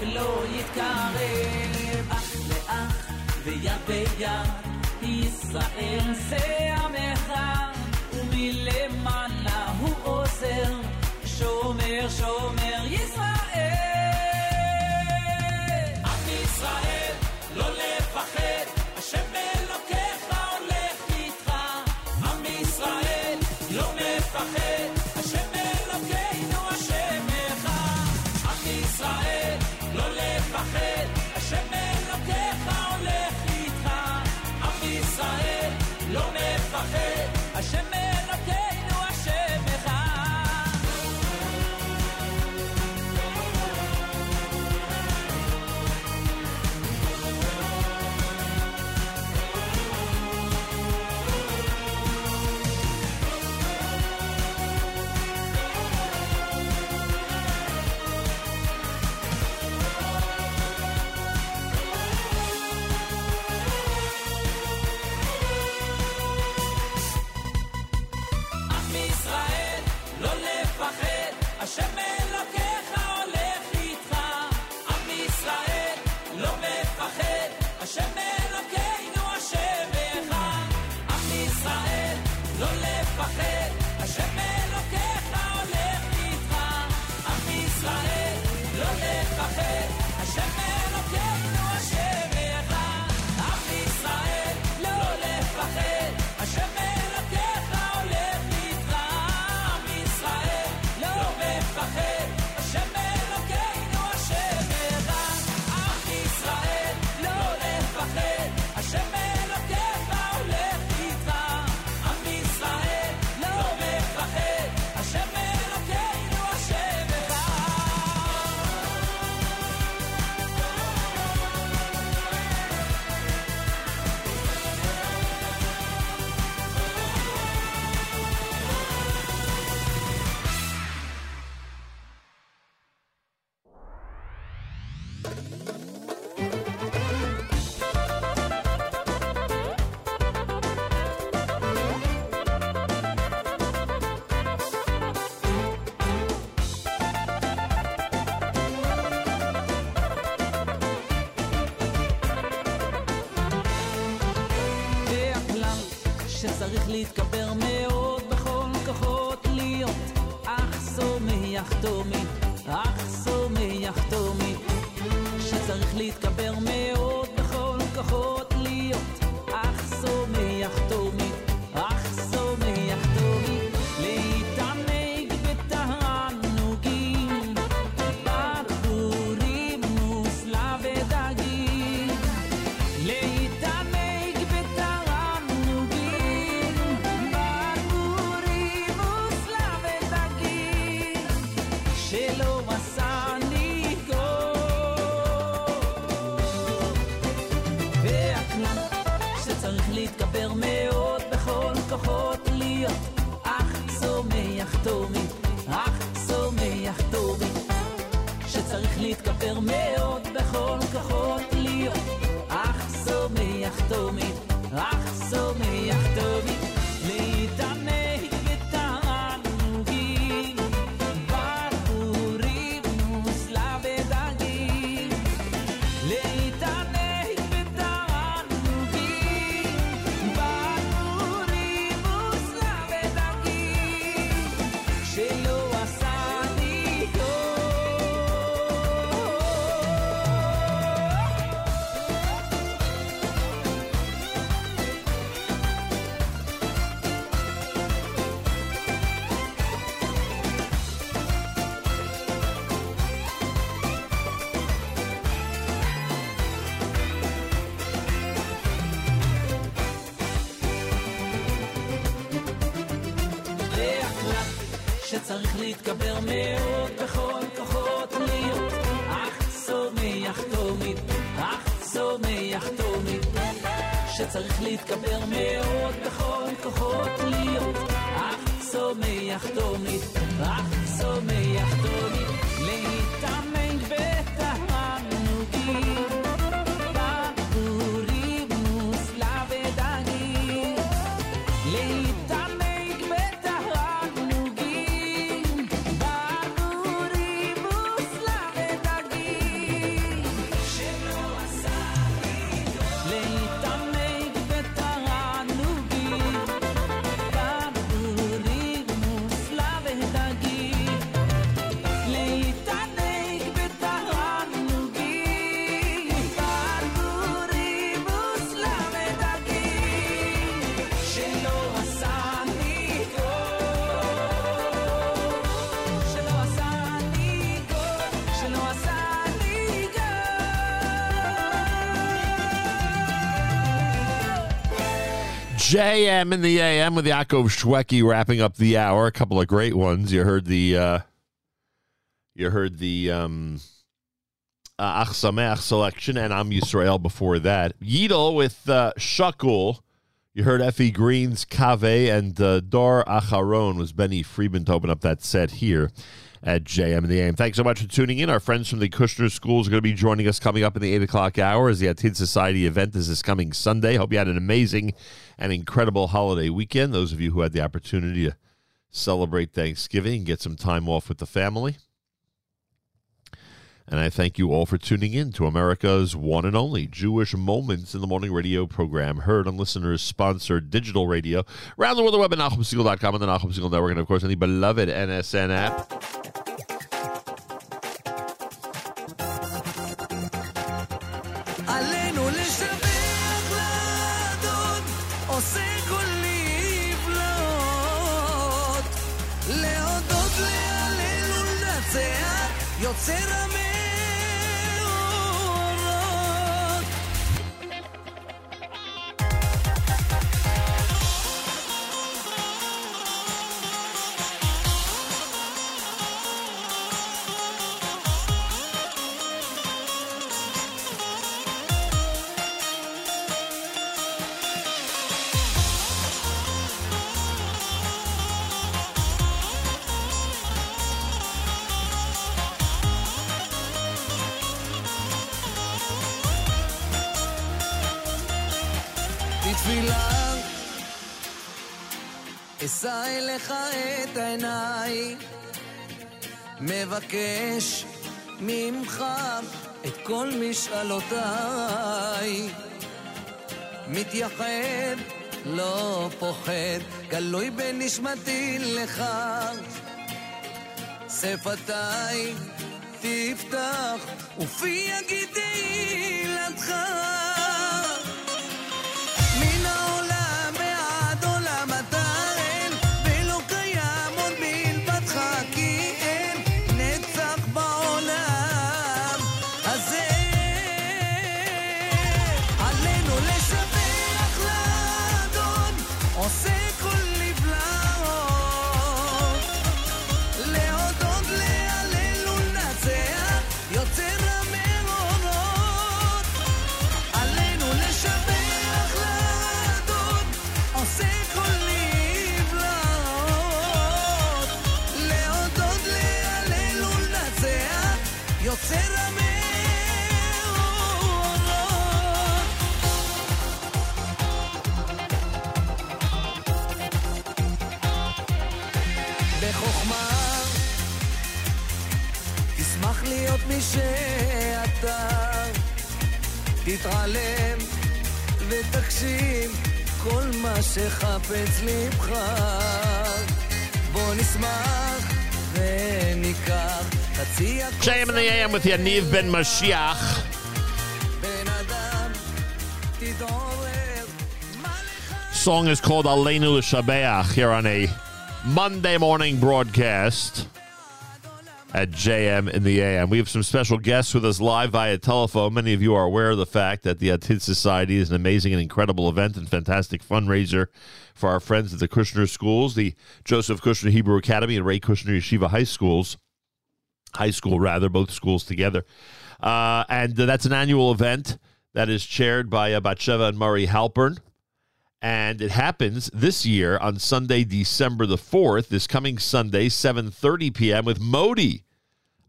ולא יתקרב. אח לאח ויד ביד, ישראל זה עמך, ומלמעלה הוא עוזר, שומר שומר ישראל. עם ישראל לא לבד להתגבר מאוד בכל כוחות להיות אך שמח תומית, אך שמח תומית. שצריך להתגבר מאוד בכל כוחות להיות אך שמח תומית, JM in the AM with Yaakov Shwekey wrapping up the hour. A couple of great ones. You heard the uh, you heard the um, uh, Ach Sameach selection and Am Yisrael before that. Yidel with uh, Shakul. You heard Effie Green's Kave and uh, Dar Acharon was Benny Friedman to open up that set here at JM in the AM. Thanks so much for tuning in. Our friends from the Kushner Schools are going to be joining us coming up in the 8 o'clock hour as the Atid Society event is this coming Sunday. Hope you had an amazing and incredible holiday weekend. Those of you who had the opportunity to celebrate Thanksgiving and get some time off with the family. And I thank you all for tuning in to America's one and only Jewish Moments in the Morning radio program, heard on listeners sponsored digital radio, around the world, the web at NachumSegal.com and the Nachum Segal Network, and of course, on the beloved NSN app. אליך את עיניי, מבקש ממך את כל משאלותיי, מתייחד לא פוחד, גלוי בנשמתי לך. שפתיי תפתח, ופי יגיד תהילתך. שאתה תתעלם ותקשיב כל מה שחפץ לבך בוא נשמח וניקח חצי הכוס JM in the AM with Yaniv Ben Mashiach. בן אדם תתעורר Song is called Aleinu L'Shabeach here on a Monday morning broadcast at JM in the AM. We have some special guests with us live via telephone. Many of you are aware of the fact that the Atid Society is an amazing and incredible event and fantastic fundraiser for our friends at the Kushner Schools, the Joseph Kushner Hebrew Academy and Rae Kushner Yeshiva High Schools. High school, rather, both schools together. Uh, and uh, that's an annual event that is chaired by uh, Batsheva and Murray Halpern. And it happens this year on Sunday, December the 4th, this coming Sunday, 7.30 p.m. with Modi.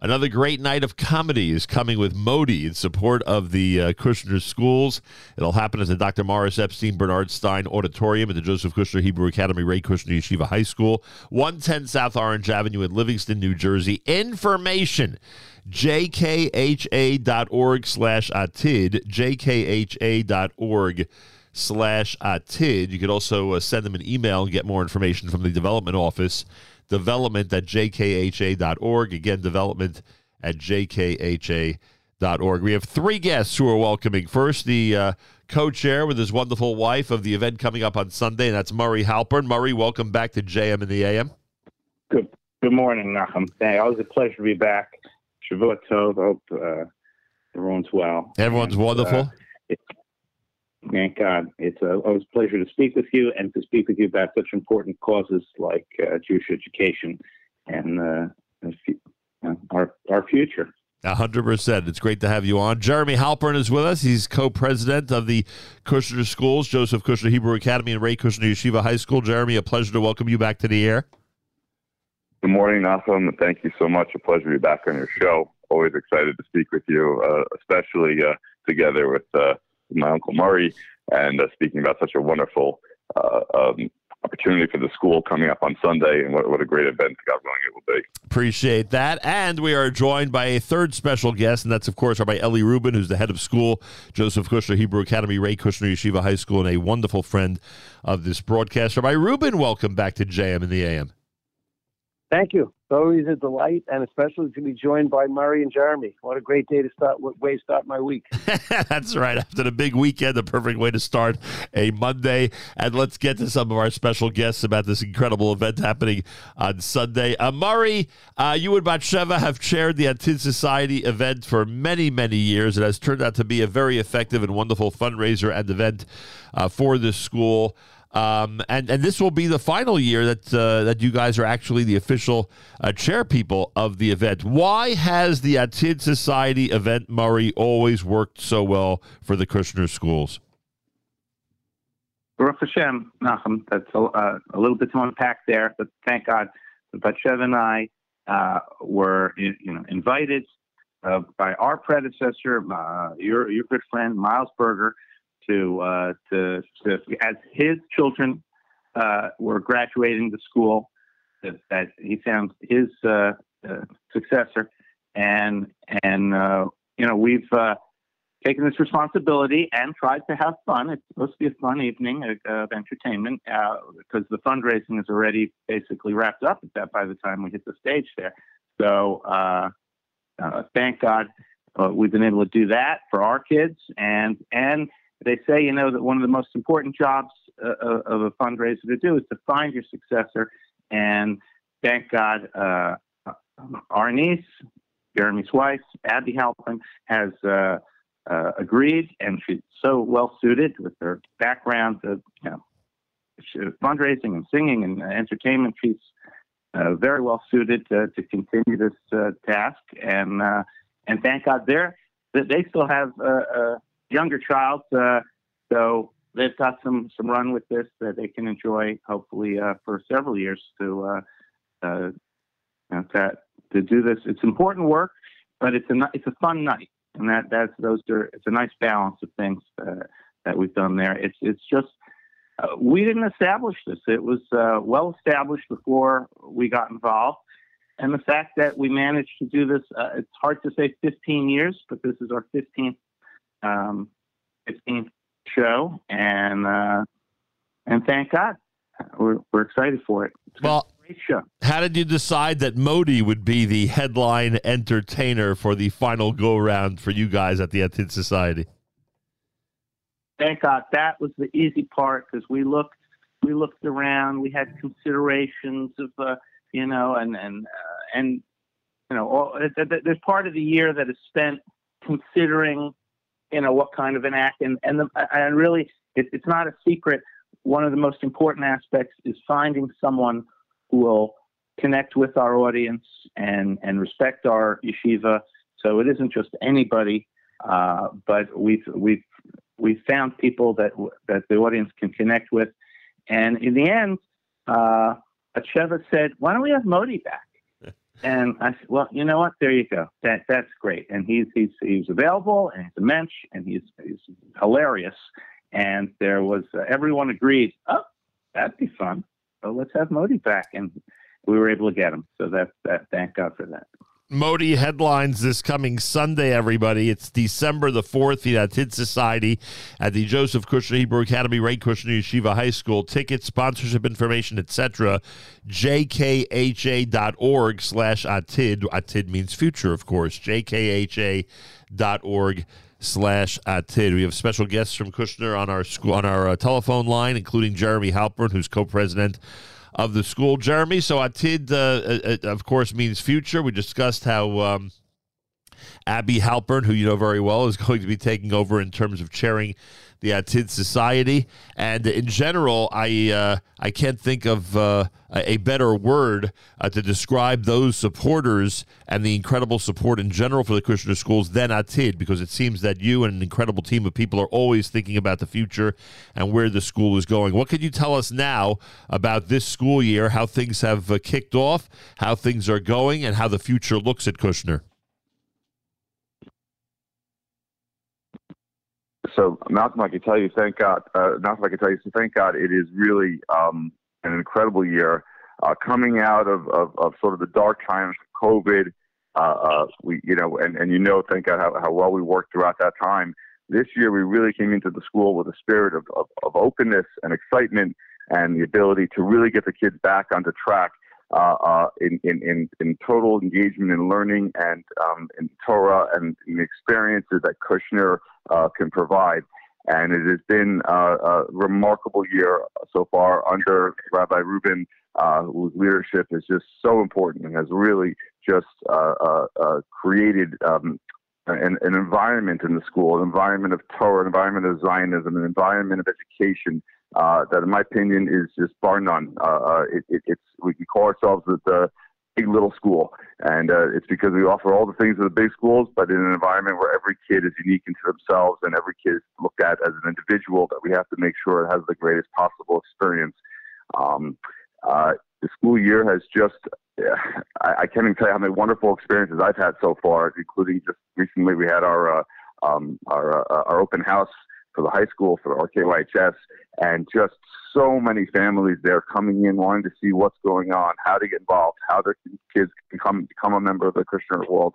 Another great night of comedy is coming with Modi in support of the uh, Kushner Schools. It'll happen at the Dr. Morris Epstein Bernard Stein Auditorium at the Joseph Kushner Hebrew Academy, Rae Kushner Yeshiva High School, 110 South Orange Avenue in Livingston, New Jersey. Information jkha.org slash atid, jkha.org slash atid. You could also uh, send them an email and get more information from the development office, development at jkha.org. Again, development at jkha.org. We have three guests who are welcoming. First, the uh, co-chair with his wonderful wife of the event coming up on Sunday, and that's Murray Halpern. Murray, welcome back to JM in the AM. Good Good morning, Nachum. Hey, always a pleasure to be back. Shavua Tov. Hope uh, everyone's well. Everyone's wonderful. Uh, it's, thank God. It's a, always a pleasure to speak with you and to speak with you about such important causes like uh, Jewish education and uh, the fu- uh, our our future. A hundred percent. It's great to have you on. Jeremy Halpern is with us. He's co-president of the Kushner Schools, Joseph Kushner Hebrew Academy and Rae Kushner Yeshiva High School. Jeremy, a pleasure to welcome you back to the air. Good morning, Nachum, and thank you so much. A pleasure to be back on your show. Always excited to speak with you, uh, especially uh, together with uh, my uncle Murray, and uh, speaking about such a wonderful uh, um, opportunity for the school coming up on Sunday, and what, what a great event, God willing, it will be. Appreciate that. And we are joined by a third special guest, and that's, of course, Rabbi Eli Rubin, who's the head of school, Joseph Kushner Hebrew Academy, Rae Kushner Yeshiva High School, and a wonderful friend of this broadcast. Rabbi Rubin, welcome back to JM in the AM. Thank you. It's always a delight, and especially to be joined by Murray and Jeremy. What a great day to start! What way to start my week? That's right. After the big weekend, the perfect way to start a Monday. And let's get to some of our special guests about this incredible event happening on Sunday. Uh, Murray, uh, you and Batsheva have chaired the Atid Society event for many, many years. It has turned out to be a very effective and wonderful fundraiser and event uh, for this school. Um, and and this will be the final year that uh, that you guys are actually the official uh, chair people of the event. Why has the Atid Society event, Murray, always worked so well for the Kushner schools? Baruch Hashem, Nachum. That's a, uh, a little bit to unpack there, but thank God, Batshev and I uh, were you know invited uh, by our predecessor, uh, your your good friend Miles Berger, to uh, to, to as his children uh, were graduating the school, that, that he found his uh, uh, successor, and and uh, you know we've uh, taken this responsibility and tried to have fun. It's supposed to be a fun evening of entertainment because the fundraising is already basically wrapped up at that by the time we hit the stage there. So thank God we've been able to do that for our kids. And and they say you know that one of the most important jobs uh, of of a fundraiser to do is to find your successor. And thank God, uh, our niece, Jeremy's wife, Abby Halpern, has uh, uh, agreed, and she's so well suited with her background of you know fundraising and singing and uh, entertainment. She's uh, very well suited to, to continue this uh, task, and uh, and thank God they're they still have a younger child, uh, so they've got some some run with this that they can enjoy hopefully uh, for several years to uh, uh, to to do this. It's important work, but it's a it's a fun night, and that that's those are it's a nice balance of things uh, that we've done there. It's it's just uh, we didn't establish this. It was uh, well established before we got involved. And the fact that we managed to do this, uh, it's hard to say 15 years, but this is our 15th, um, 15th show. And, uh, and thank God, we're, we're excited for it. It's well, great show. How did you decide that Modi would be the headline entertainer for the final go round for you guys at the Atid Society? thank God that was the easy part because we looked we looked around we had considerations of uh, you know and and uh, and you know all, th- th- there's part of the year that is spent considering you know what kind of an act and and the, and really it, it's not a secret. One of the most important aspects is finding someone who will connect with our audience and and respect our yeshiva. So it isn't just anybody uh, but we've we've we've found people that that the audience can connect with, and in the end, uh, Acheva said, "Why don't we have Modi back?" And I said, "Well, you know what? There you go. That that's great. And he's he's he's available, and he's a mensch, and he's he's hilarious. And there was uh, everyone agreed. Oh, that'd be fun. So let's have Modi back, and we were able to get him. So that that thank God for that. Modi headlines this coming Sunday, everybody. It's December the 4th, the Atid Society at the Joseph Kushner Hebrew Academy, Rae Kushner Yeshiva High School. Tickets, sponsorship information, etc. jkha.org slash Atid. Atid means future, of course. jkha.org slash Atid. We have special guests from Kushner on our school on our uh, telephone line, including Jeremy Halpern, who's co-president of the school. Jeremy, so Atid, uh, uh, of course, means future. We discussed how um, Abby Halpern, who you know very well, is going to be taking over in terms of chairing the Atid Society. And in general, I uh, I can't think of uh, a better word uh, to describe those supporters and the incredible support in general for the Kushner schools than Atid, because it seems that you and an incredible team of people are always thinking about the future and where the school is going. What could you tell us now about this school year, how things have uh, kicked off, how things are going, and how the future looks at Kushner? So Nachum, I can tell you, thank God. Uh, Nachum, I can tell you, so thank God, it is really um, an incredible year. Uh, coming out of, of, of sort of the dark times of COVID, uh, uh, we, you know, and, and you know, thank God how, how well we worked throughout that time. This year, we really came into the school with a spirit of, of, of openness and excitement and the ability to really get the kids back onto track uh, uh, in, in, in, in total engagement in learning and um, in Torah and in the experiences that Kushner uh, can provide. And it has been uh, a remarkable year so far under Rabbi Rubin, uh, whose leadership is just so important and has really just uh, uh, uh, created um, an, an environment in the school, an environment of Torah, an environment of Zionism, an environment of education that, in my opinion, is just bar none. It, it, it's we can call ourselves the, the little school, and uh, it's because we offer all the things of the big schools, but in an environment where every kid is unique into themselves and every kid is looked at as an individual. That we have to make sure it has the greatest possible experience. Um, uh, the school year has just I, I can't even tell you how many wonderful experiences I've had so far, including just recently we had our uh, um, our uh, our open house for the high school for the RKYHS, and just so many families there coming in wanting to see what's going on, how to get involved, how their kids can come become a member of the Kushner world.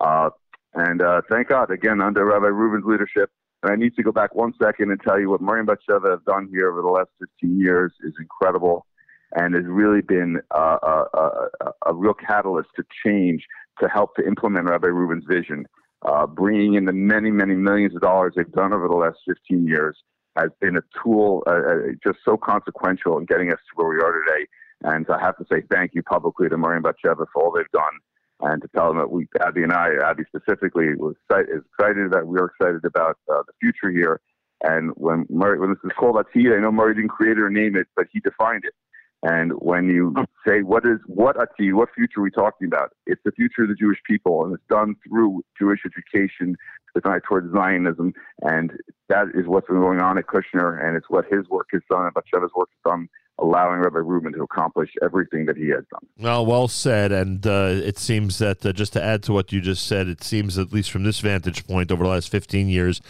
Uh, And uh, thank God, again, under Rabbi Rubin's leadership. And I need to go back one second and tell you what Murray and Batsheva has done here over the last 15 years is incredible and has really been uh, a, a, a, a real catalyst to change to help to implement Rabbi Rubin's vision. Uh, bringing in the many, many millions of dollars they've done over the last 15 years has been a tool uh, uh, just so consequential in getting us to where we are today. And I have to say thank you publicly to Murray and Batsheva for all they've done and to tell them that we, Abby and I, Abby specifically, was exci- is excited that we are excited about uh, the future here. And when Murray, when this is called Atid, I know Murray didn't create it or name it, but he defined it. And when you say what is what Atid, what future are we talking about? It's the future of the Jewish people, and it's done through Jewish education, an eye towards Zionism, and that is what's been going on at Kushner, and it's what his work has done, and Batsheva's work has done, allowing Rabbi Rubin to accomplish everything that he has done. Well, well said. And uh, it seems that uh, just to add to what you just said, it seems at least from this vantage point over the last 15 years,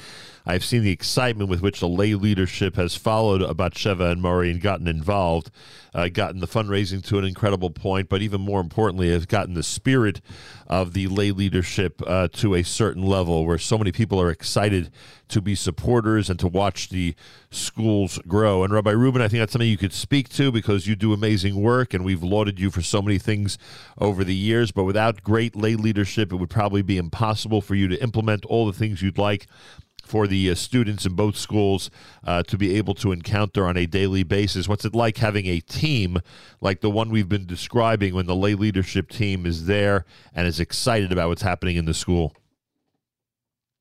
I've seen the excitement with which the lay leadership has followed Batsheva and Murray and gotten involved, uh, gotten the fundraising to an incredible point, but even more importantly, has gotten the spirit of the lay leadership uh, to a certain level where so many people are excited to be supporters and to watch the schools grow. And Rabbi Rubin, I think that's something you could speak to because you do amazing work and we've lauded you for so many things over the years. But without great lay leadership, it would probably be impossible for you to implement all the things you'd like for the uh, students in both schools uh, to be able to encounter on a daily basis. What's it like having a team like the one we've been describing when the lay leadership team is there and is excited about what's happening in the school?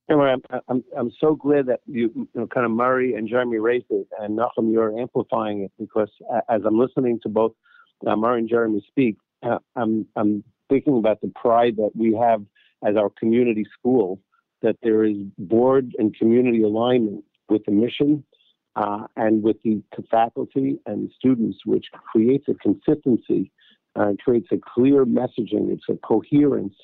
I'm, I'm, I'm so glad that you, you know, kind of Murray and Jeremy raised it, and Nachum, you're amplifying it because as I'm listening to both uh, Murray and Jeremy speak, uh, I'm, I'm thinking about the pride that we have as our community school, that there is board and community alignment with the mission uh, and with the faculty and students, which creates a consistency, uh, creates a clear messaging, it's a coherence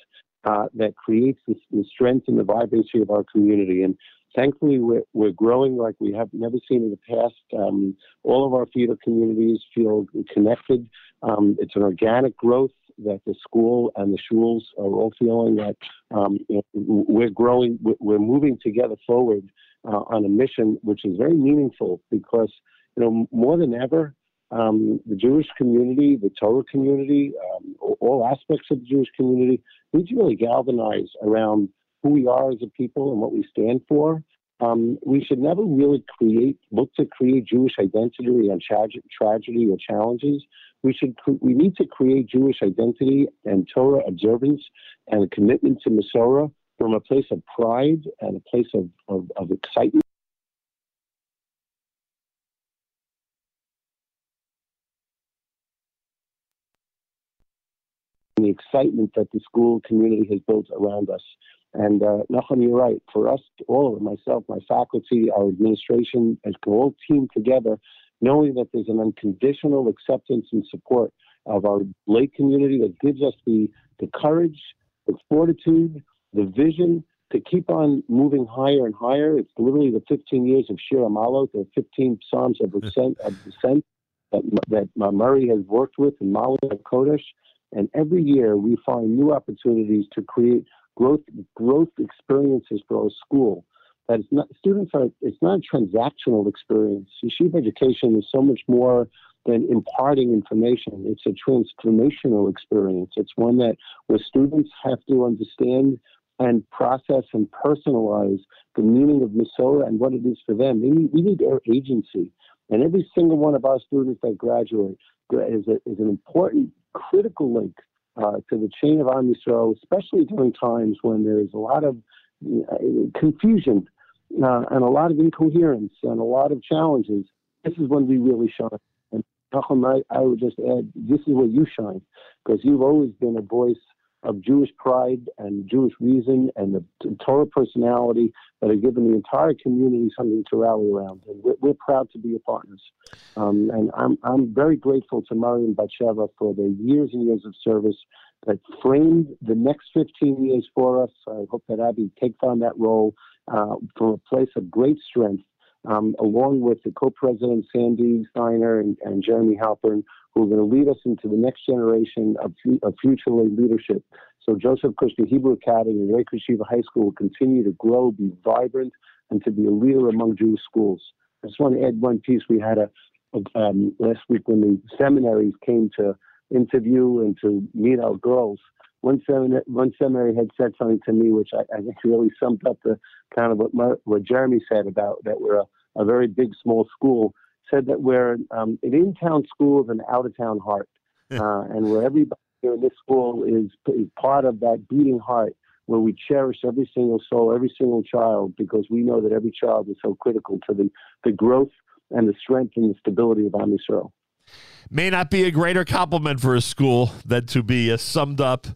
uh, that creates the, the strength and the vibrancy of our community. And thankfully, we're, we're growing like we have never seen in the past. Um, all of our feeder communities feel connected. Um, it's an organic growth that the school and the schools are all feeling that um, we're growing, we're- moving together forward uh, on a mission which is very meaningful because, you know, more than ever, um, the Jewish community, the Torah community, um, all- aspects of the Jewish community need to really galvanize around who we are as a people and what we stand for. Um, we should never really create, look to create Jewish identity on trage- tragedy or challenges. We should, we need to create Jewish identity and Torah observance and a commitment to Masorah from a place of pride and a place of, of, of excitement. the excitement that the school community has built around us. And uh, Nachum, you're right. For us, all of myself, my faculty, our administration, as we all team together, knowing that there's an unconditional acceptance and support of our lay community that gives us the, the courage, the fortitude, the vision to keep on moving higher and higher. It's literally the 15 years of Shir HaMaalot, the 15 Psalms of ascent, of descent that, that Murray has worked with in Malot and Kodesh. And every year we find new opportunities to create growth growth experiences for our school. That it's not students are it's not a transactional experience. Yeshiva education is so much more than imparting information. It's a transformational experience. It's one that where students have to understand and process and personalize the meaning of Masorah and what it is for them. We need, we need their agency. And every single one of our students that graduate is, a, is an important, critical link uh, to the chain of Am especially during times when there's a lot of uh, confusion uh, and a lot of incoherence and a lot of challenges. This is when we really shine. And Nachum, I, I would just add, this is where you shine, because you've always been a voice of Jewish pride and Jewish reason and the Torah personality that have given the entire community something to rally around. And we're, we're proud to be your partners. Um, and I'm, I'm very grateful to Murray and Batsheva for the years and years of service that framed the next 15 years for us. I hope that Abby takes on that role uh, from a place of great strength. Um, along with the co-president Sandy Steiner and, and Jeremy Halpern, who are going to lead us into the next generation of, of future leadership. So Joseph Kushner Hebrew Academy and Ray Shiva High School will continue to grow, be vibrant, and to be a leader among Jewish schools. I just want to add one piece. We had a, a um, last week when the seminaries came to interview and to meet our girls. One seminary, one seminary had said something to me, which I, I think really summed up the kind of what, Mar- what Jeremy said about that we're a, a very big, small school. Said that we're um, an in-town school with an out-of-town heart, uh, and where everybody here in this school is, is part of that beating heart, where we cherish every single soul, every single child, because we know that every child is so critical to the, the growth and the strength and the stability of Am Yisrael. May not be a greater compliment for a school than to be uh, summed up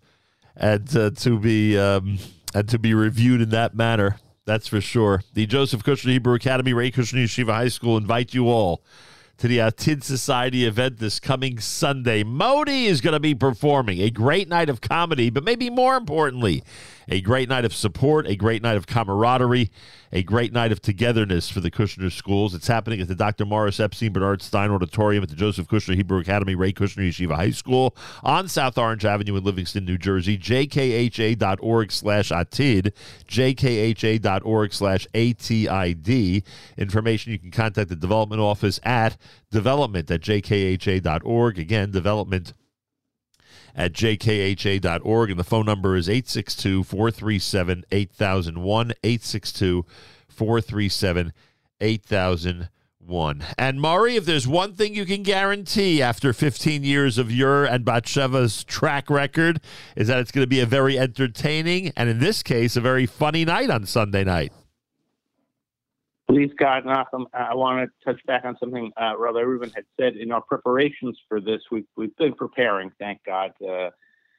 and uh, to be um, and to be reviewed in that manner. That's for sure. The Joseph Kushner Hebrew Academy, Rae Kushner Yeshiva High School invite you all to the uh, Atid Society event this coming Sunday. Modi is going to be performing a great night of comedy, but maybe more importantly, a great night of support, a great night of camaraderie, a great night of togetherness for the Kushner schools. It's happening at the Dr. Morris Epstein Bernard Stein Auditorium at the Joseph Kushner Hebrew Academy, Rae Kushner Yeshiva High School on South Orange Avenue in Livingston, New Jersey. jkha.org slash atid, jkha.org slash atid. Information you can contact the development office at development at jkha.org. Again, development at jkha.org. And the phone number is 862 437 8001. 862 437 8001. And Murray, if there's one thing you can guarantee after 15 years of your and Batsheva's track record, is that it's going to be a very entertaining and, in this case, a very funny night on Sunday night. Please, God, Nachum, I want to touch back on something uh, Rabbi Rubin had said. In our preparations for this, we've, we've been preparing, thank God. Uh,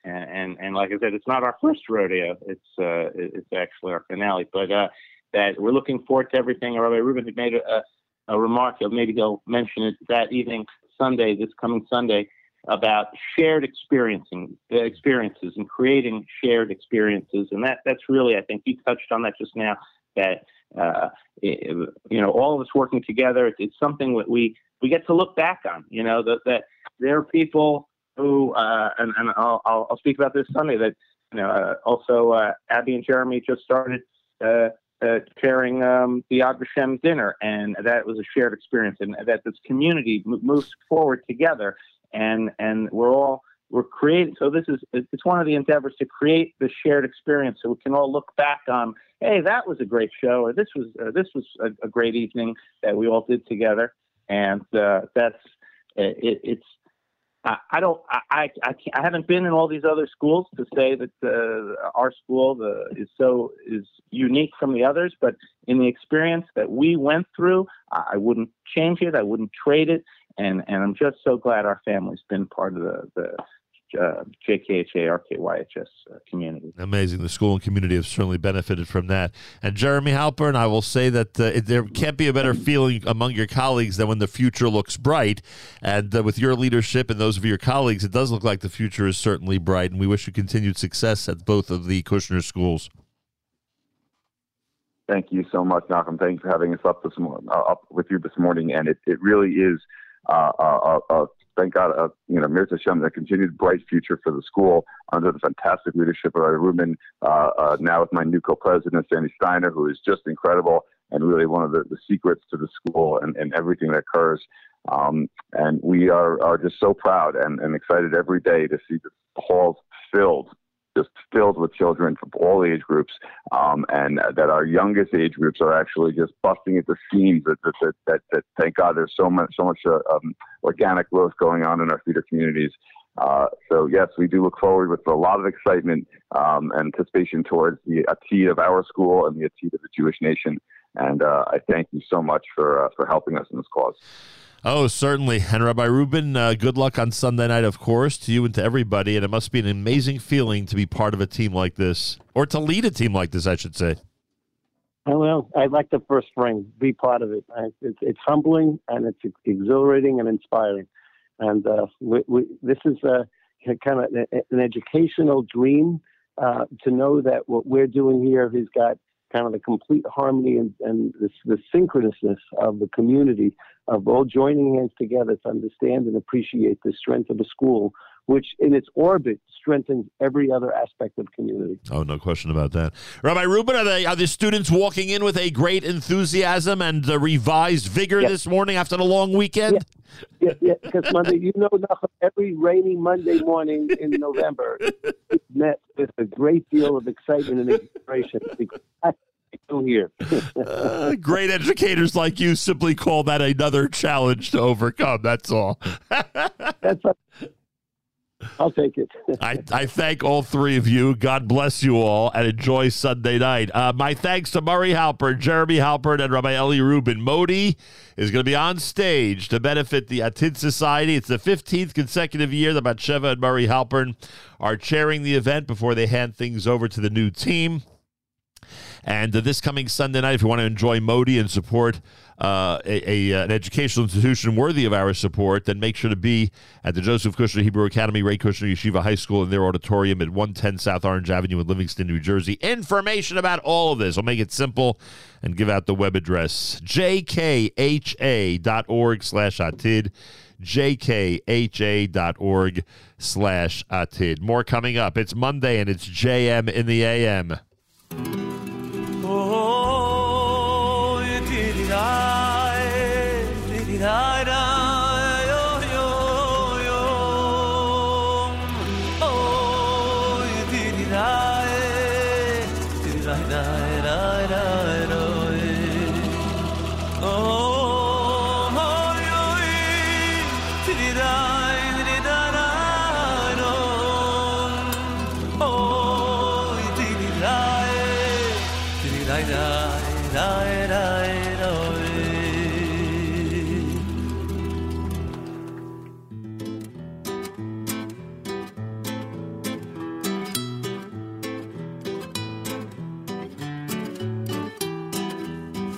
and, and, and like I said, it's not our first rodeo. It's uh, it's actually our finale. But uh, that we're looking forward to everything. Rabbi Rubin had made a, a remark. Maybe he'll mention it that evening, Sunday, this coming Sunday, about shared experiencing uh, experiences and creating shared experiences. And that that's really, I think, you touched on that just now. That uh, it- you know, all of us working together. It's, it's something that we we get to look back on. You know, that that there are people who, uh, and, and I'll, I'll speak about this Sunday. That you know, uh, also uh, Abby and Jeremy just started. Uh, uh, chairing um, the Yad Vashem dinner, and that was a shared experience, and that this community mo- moves forward together, and and we're all we're creating. So this is it's one of the endeavors to create the shared experience, so we can all look back on, hey, that was a great show, or this was uh, this was a, a great evening that we all did together, and uh, that's it, it's. I, I don't. I, I I haven't been in all these other schools to say that uh, our school the, is so is unique from the others. But in the experience that we went through, I, I wouldn't change it. I wouldn't trade it. And and I'm just so glad our family's been part of the the uh, JKHA uh, community. Amazing. The school and community have certainly benefited from that. And Jeremy Halpern, I will say that uh, it, there can't be a better feeling among your colleagues than when the future looks bright. And uh, with your leadership and those of your colleagues, it does look like the future is certainly bright. And we wish you continued success at both of the Kushner schools. Thank you so much, Nachum. Thanks for having us up this morning, uh, up with you this morning. And it, it really is, uh, uh, uh, thank God, uh, you know, Mirza Hashem, a continued bright future for the school under the fantastic leadership of Rabbi Rubin. Uh, uh, now with my new co-president, Sandy Steiner, who is just incredible and really one of the, the secrets to the school and, and everything that occurs. Um, and we are, are just so proud and, and excited every day to see the halls filled just filled with children from all age groups, um, and that our youngest age groups are actually just busting at the seams. That that that, that, that thank God there's so much so much uh, um, organic growth going on in our feeder communities. Uh, so yes, we do look forward with a lot of excitement um, and anticipation towards the Atid of our school and the Atid of the Jewish nation. And uh, I thank you so much for uh, for helping us in this cause. Oh, certainly. And Rabbi Rubin, uh, good luck on Sunday night, of course, to you and to everybody. And it must be an amazing feeling to be part of a team like this, or to lead a team like this, I should say. Well, I like the first ring. Be part of it. It's, it's humbling and it's exhilarating and inspiring. And uh, we, we, this is a kind of an educational dream uh, to know that what we're doing here has got kind of the complete harmony and, and the, the synchronousness of the community of all joining hands together to understand and appreciate the strength of the school, which in its orbit strengthens every other aspect of community. Oh, no question about that. Rabbi Rubin, are, they, are the students walking in with a great enthusiasm and uh, revised vigor Yeah. this morning after the long weekend? Yeah, yeah, because Monday, you know, every rainy Monday morning in November is met with a great deal of excitement and inspiration because that's still here. Uh, great educators like you simply call that another challenge to overcome. That's all. That's I'll take it. I, I thank all three of you. God bless you all and enjoy Sunday night. Uh, my thanks to Murray Halpern, Jeremy Halpern, and Rabbi Eli Rubin. Modi is going to be on stage to benefit the Atid Society. It's the 15th consecutive year that Batsheva and Murray Halpern are chairing the event before they hand things over to the new team. And uh, this coming Sunday night, if you want to enjoy Modi and support uh, a, a, an educational institution worthy of our support, then make sure to be at the Joseph Kushner Hebrew Academy, Rae Kushner Yeshiva High School in their auditorium at 110 South Orange Avenue in Livingston, New Jersey. Information about all of this. I'll make it simple and give out the web address, jkha.org slash atid jkha.org slash atid. More coming up. It's Monday and it's JM in the AM. Did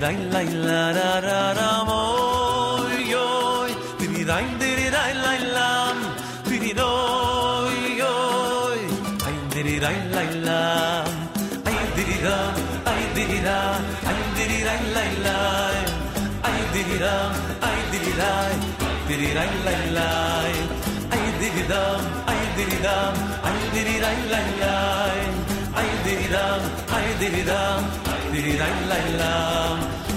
dai la la ra ra ra mo yo ti mi diri dai la la ti mi do yo ai diri dai la la ai diri ra ai diri ra ai diri dai la la ai diri ra ai diri ra diri dai la la ai diri da ai diri da ai diri la la did it, um, I did it, I lie, lie, I did it, um, I did it, um, I did it, I lie, lam.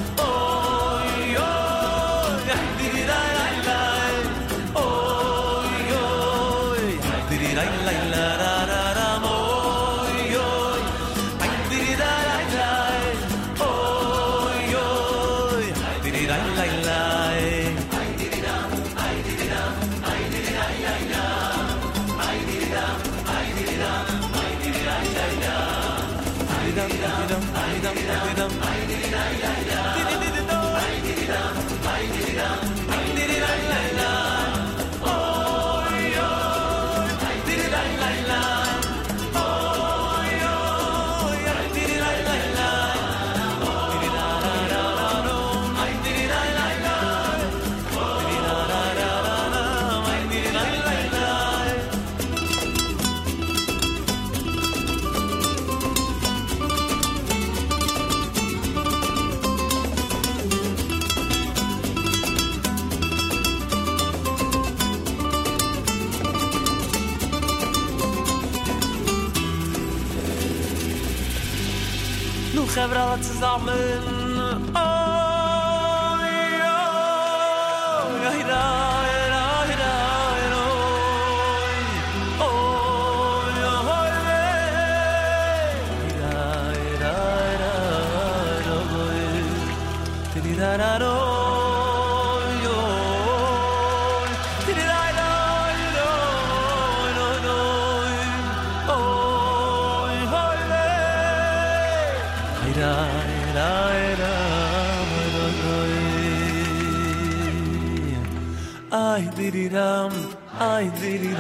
Nu hebben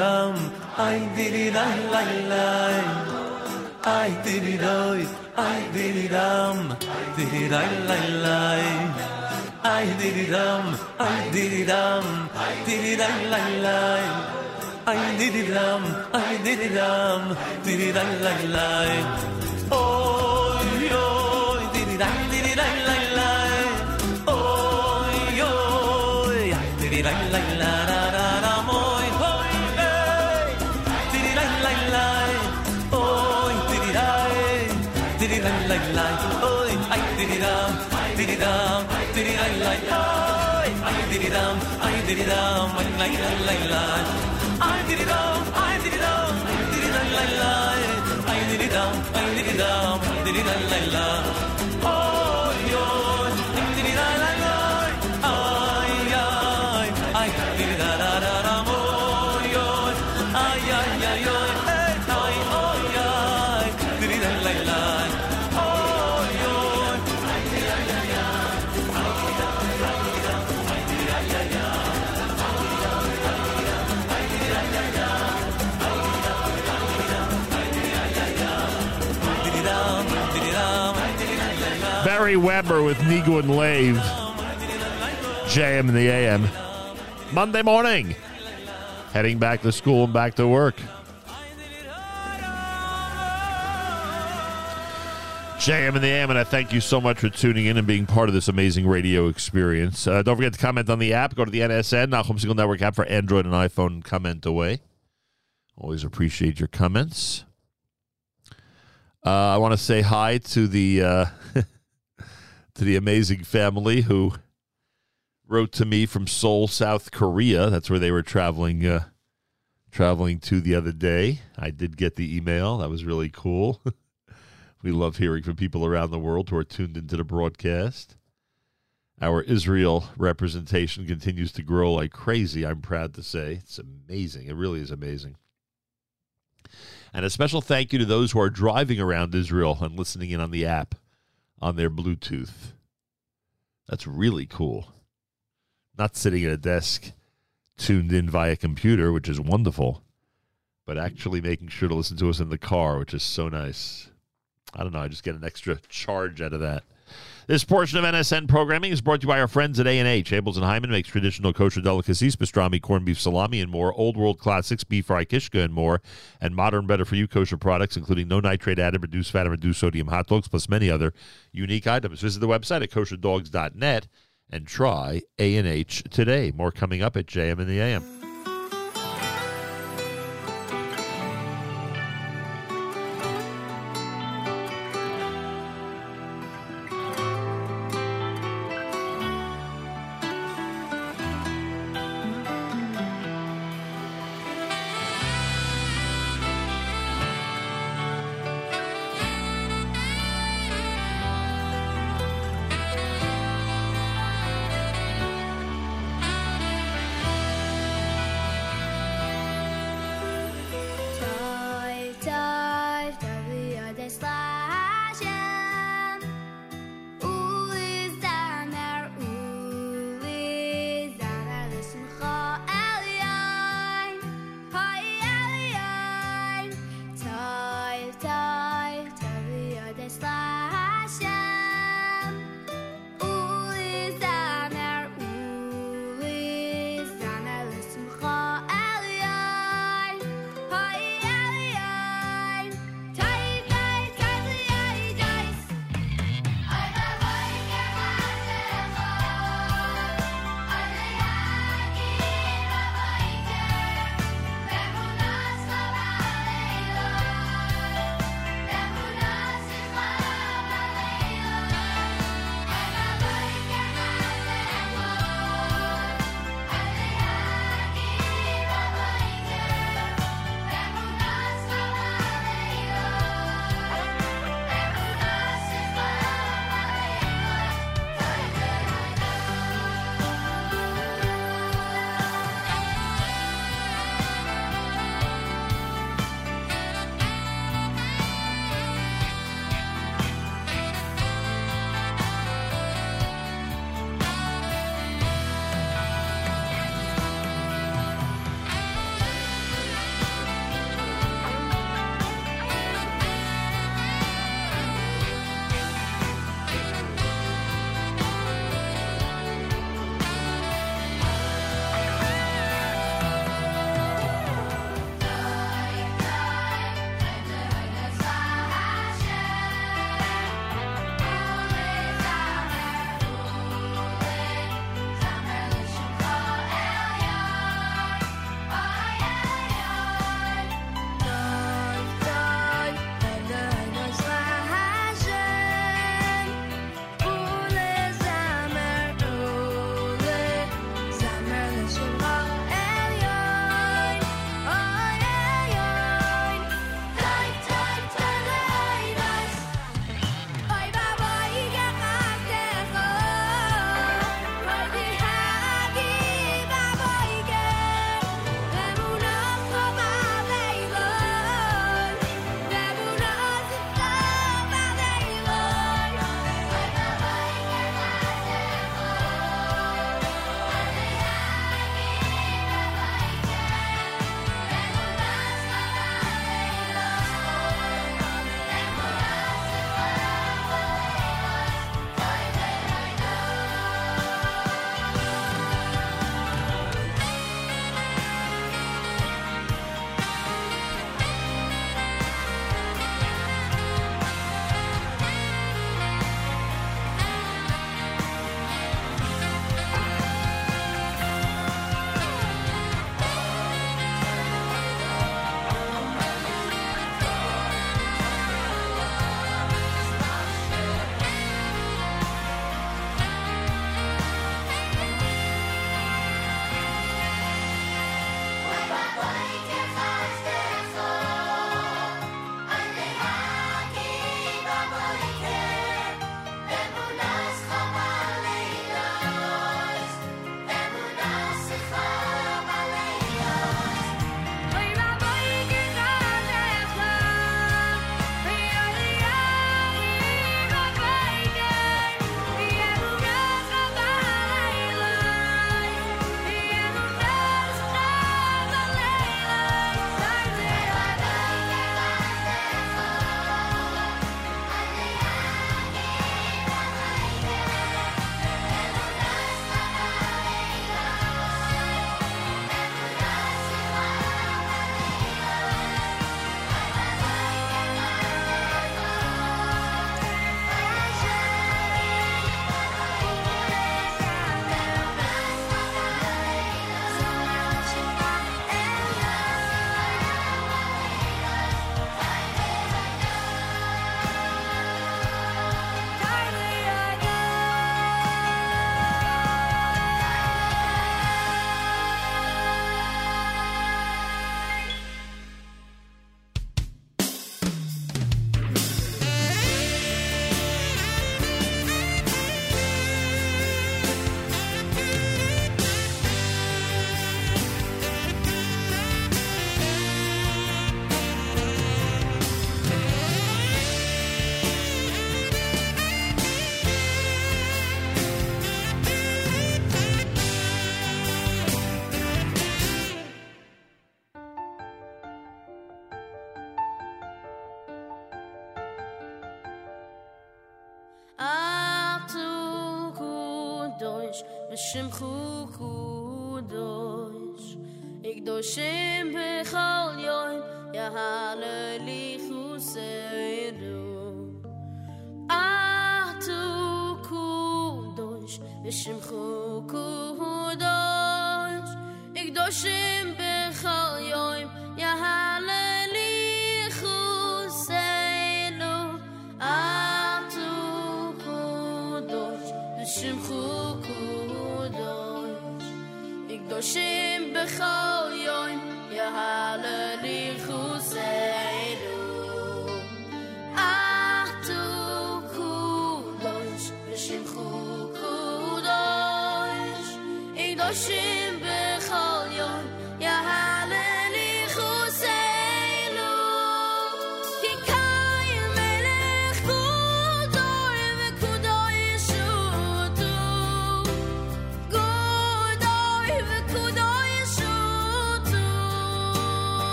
diri ram, ay diri ram, lay lay. Ay diri doy, ay diri ram, diri lay lay lay. Ay diri ram, ay diri ram, diri lay lay lay. Ay diri ram, ay diri ram, diri lay lay lay. Oy oy, diri lay diri lay lay lay. Oy oy, ay diri lay lay la la ay diri ram, diri ram, diri lay lay. Oy ay diri ram, ay diri ram, ay lay lay lay lay. Ay diri ram, ay diri ram, ay diri lay lay lay. Ay diri ram, ay diri ram, ay diri lay lay lay. With Nigo and Lave. JM in the AM. Monday morning. Heading back to school and back to work. JM in the AM, and I thank you so much for tuning in and being part of this amazing radio experience. Uh, don't forget to comment on the app. Go to the NSN, Nachum Segal Network app for Android and iPhone, comment away. Always appreciate your comments. Uh, I want to say hi to the uh, to the amazing family who wrote to me from Seoul, South Korea. That's where they were traveling uh, traveling to the other day. I did get the email. That was really cool. we love hearing from people around the world who are tuned into the broadcast. Our Israel representation continues to grow like crazy, I'm proud to say. It's amazing. It really is amazing. And a special thank you to those who are driving around Israel and listening in on the app on their Bluetooth. That's really cool. Not sitting at a desk tuned in via computer, which is wonderful, but actually making sure to listen to us in the car, which is so nice. I don't know. I just get an extra charge out of that. This portion of NSN programming is brought to you by our friends at A&H. Abeles and Heymann makes traditional kosher delicacies, pastrami, corned beef salami, and more. Old world classics, beef fry, kishka, and more. And modern, better-for-you kosher products, including no nitrate added, reduced fat, and reduced sodium hot dogs, plus many other unique items. Visit the website at kosherdogs.net and try A&H today. More coming up at JM in the AM.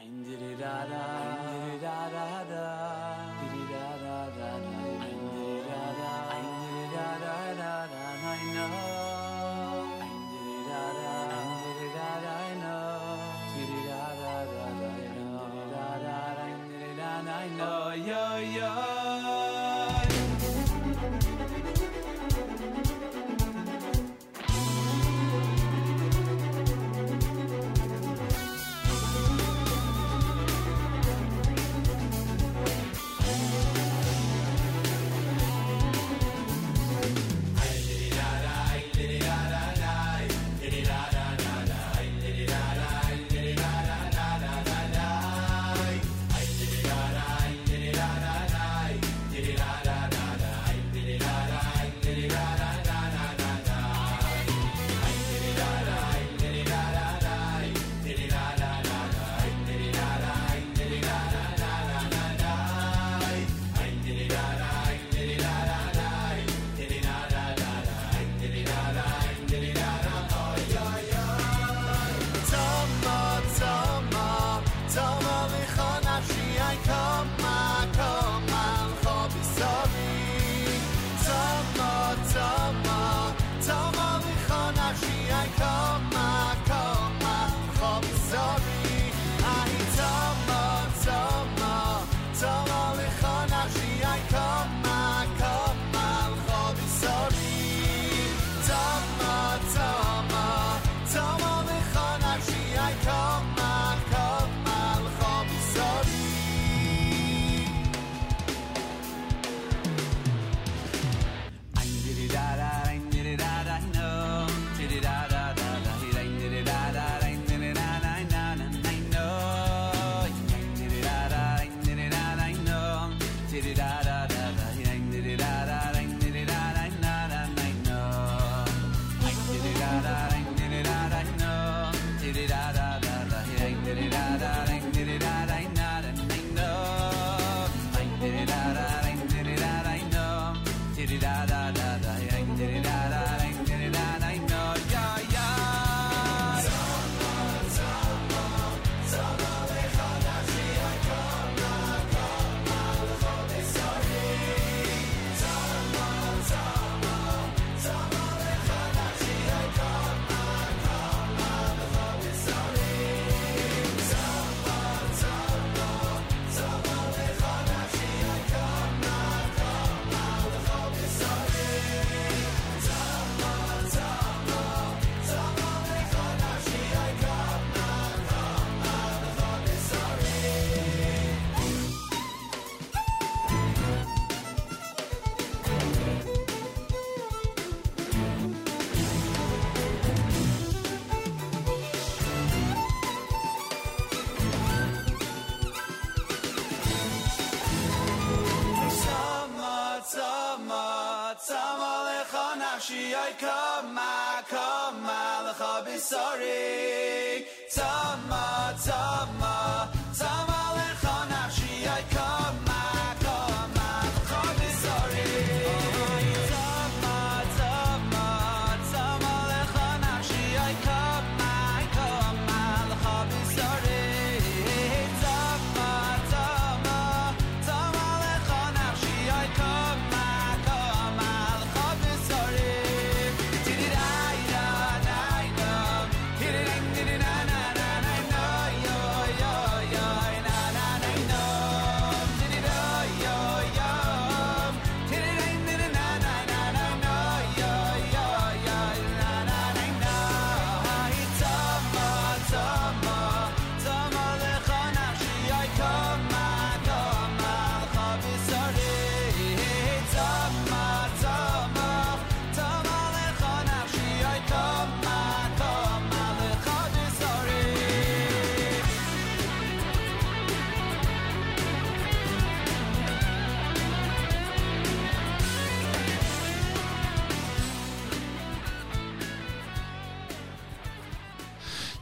Tama,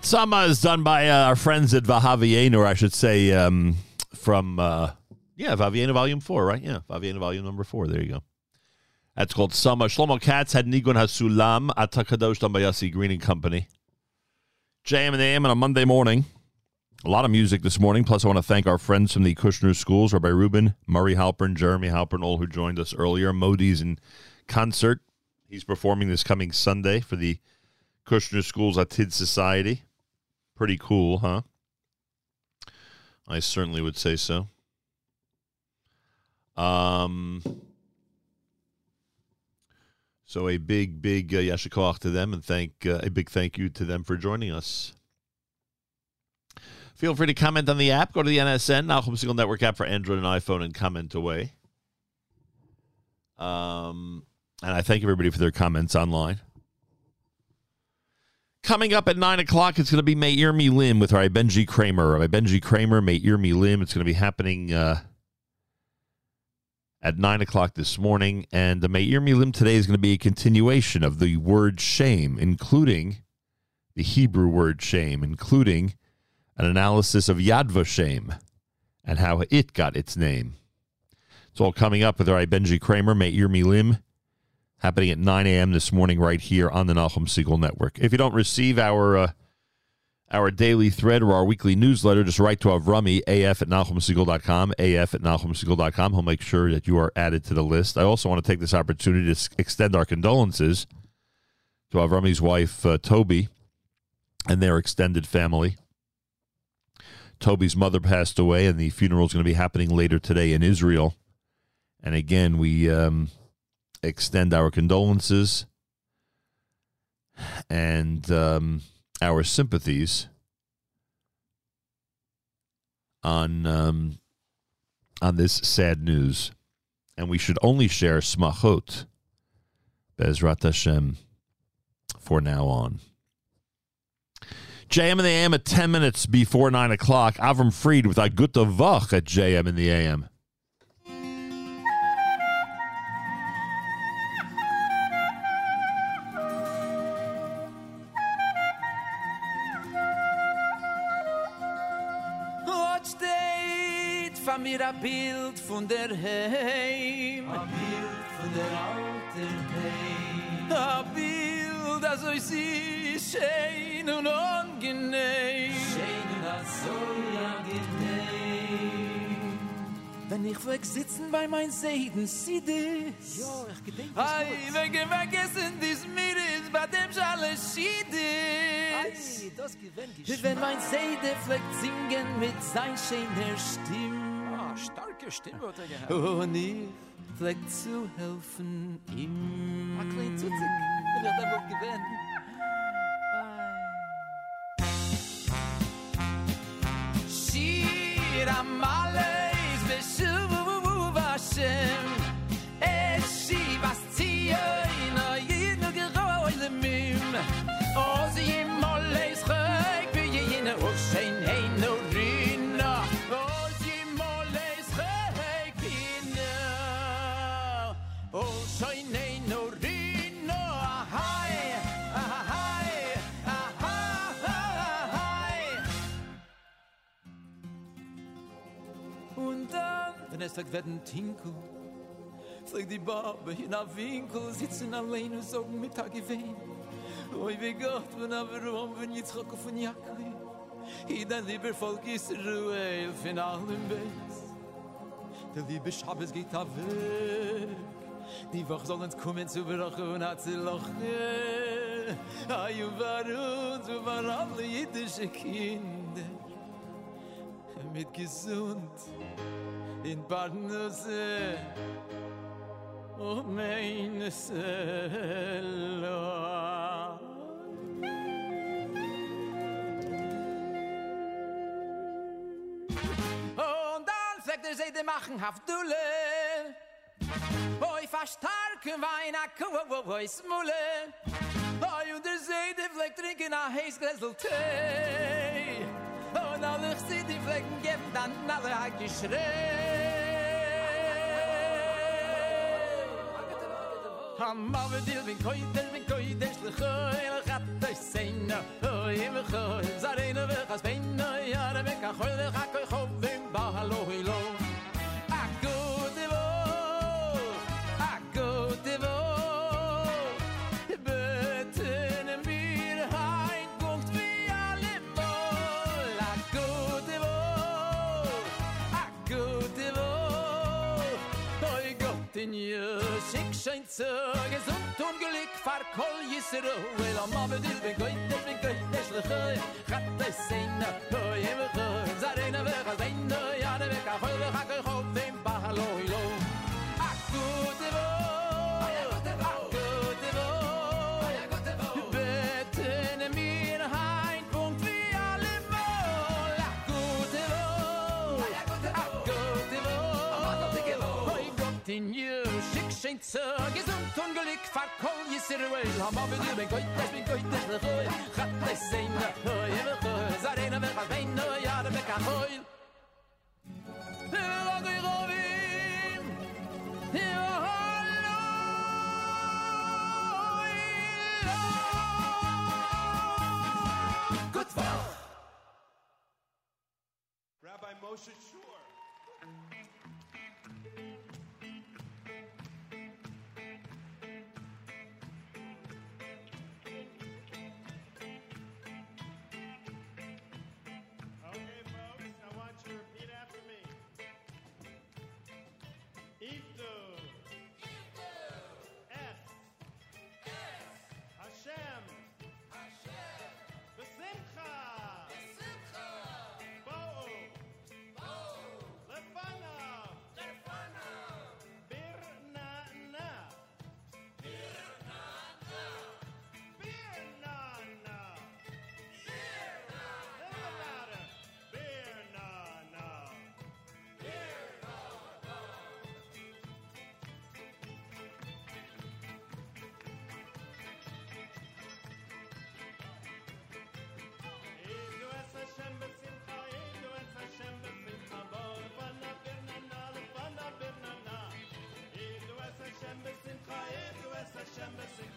Sama is done by uh, our friends at Vahavienu, or I should say, um, from uh, yeah, Vavienu Volume Four, right? Yeah, Vavienu Volume Number Four. There you go. That's called Sama. Shlomo Katz had Nigun Hasulam at Takadosh Yossi Green and Company. JM and AM on a Monday morning. A lot of music this morning. Plus, I want to thank our friends from the Kushner Schools, Rabbi Rubin, Murray Halpern, Jeremy Halpern, all who joined us earlier. Modi's in concert. He's performing this coming Sunday for the Kushner Schools Atid Society. Pretty cool, huh? I certainly would say so. Um, so a big, big uh, yasher koach to them, and thank uh, a big thank you to them for joining us. Feel free to comment on the app. Go to the NSN Nachum Segal Network app for Android and iPhone and comment away. Um, and I thank everybody for their comments online. Coming up at 9 o'clock, it's going to be May Ear Me Lim with our Benji Kramer. Rabbi Benji Kramer, May Ear Me Lim. It's going to be happening uh, at 9 o'clock this morning. And the May Ear Me Lim today is going to be a continuation of the word shame, including the Hebrew word shame, including an analysis of Yad Vashem and how it got its name. It's all coming up with our Benji Kramer, May Ear Me Milim happening at 9 a.m. this morning right here on the Nachum Segal Network. If you don't receive our uh, our daily thread or our weekly newsletter, just write to Avrami, af at NachumSegal.com, af at NachumSegal.com. He'll make sure that you are added to the list. I also want to take this opportunity to extend our condolences to Avrami's wife, uh, Toby, and their extended family. Toby's mother passed away, and the funeral is going to be happening later today in Israel. And again, we um, extend our condolences and um, our sympathies on um, on this sad news. And we should only share smachot, Bezrat Hashem, for now on. JM in the AM at 10 minutes before 9 o'clock. Avram Fried with Agutta Vach at JM in the AM. Bild von der Heim. Ein Bild von der alten Heim. Ein Bild, das euch sie schön und angenehm. Schön und so angenehm. Wenn ich weg sitzen bei mein Seiden, sieh das. Ja, ich gedenk das Ei, weg, vergessen dies mir ist, bei dem Schale schied ist. das gewinnt Wenn mein Seide fleckt singen mit sein schöner Stimm. Ja, starke Stimmwörter hat er gehabt. Und ich zu helfen ihm. Ein klein Zutzig, wenn ich da wohl gewähnt. Shit, I'm always been Shuvu Vashem. Sagt, werden Tinkel, sagt die Barbe in der Winkel, sitzen allein und sagen Mittag gewehen. Oi, wie Gott, wenn aber rum, wenn jetzt Choko von Jakri, i dein lieber Volk Ruhe, von allem Bess. Der liebe Schabes geht auf Weg, die Woche soll uns kommen zu Brache und hat sie lachen. Ayu war uns, war alle jüdische Kinder. mit gesund in Badnusse o oh, mein selo und dann sagt er sei de machen haft boy fast stark wein a ku wo wo is mule boy und er sei de er flektrinke na heis gresel und alle ich sie die Flecken geben, dann alle hat Geschrei. Am Mave dir bin koider, bin koider, schlichoi, lach er hat euch seina, hoi, im choi, zareina, wach as beina, jare, wach a choi, lach a koi, choi, bim, ba, haloi, loi. mein gesund und um glück tun far kol jisro wel am abedil bin goit bin goit es lekhoy khat es sein na toy evo ka khoy Good Rabbi Moshe December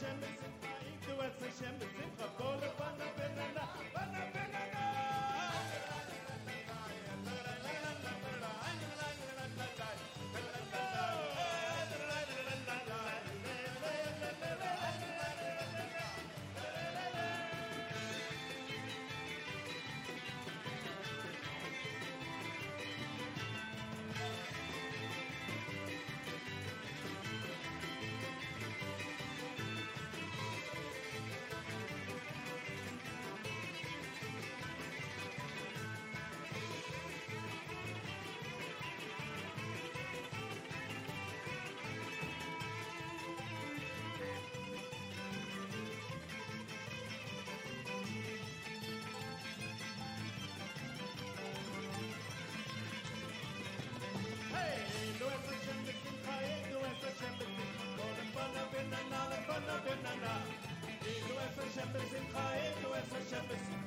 Hashem besimcha, Edu es Hashem es Hashem besimcha, Edu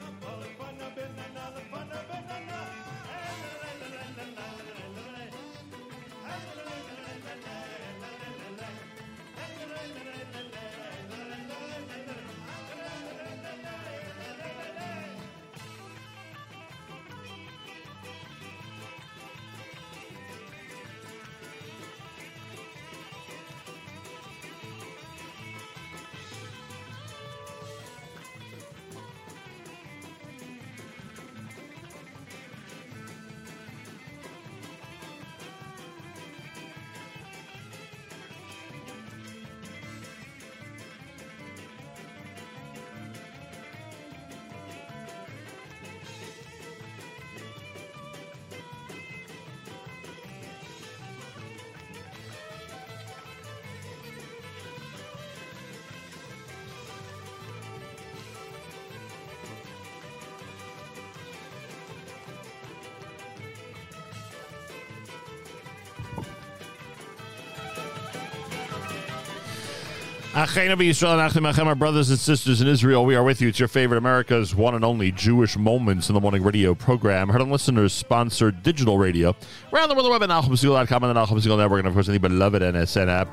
Our brothers and sisters in Israel, we are with you. It's your favorite America's one and only Jewish Moments in the Morning radio program. Heard on listeners sponsored digital radio. Around the world, the web at NachumSegal.com and the Network, and of course, any beloved NSN app.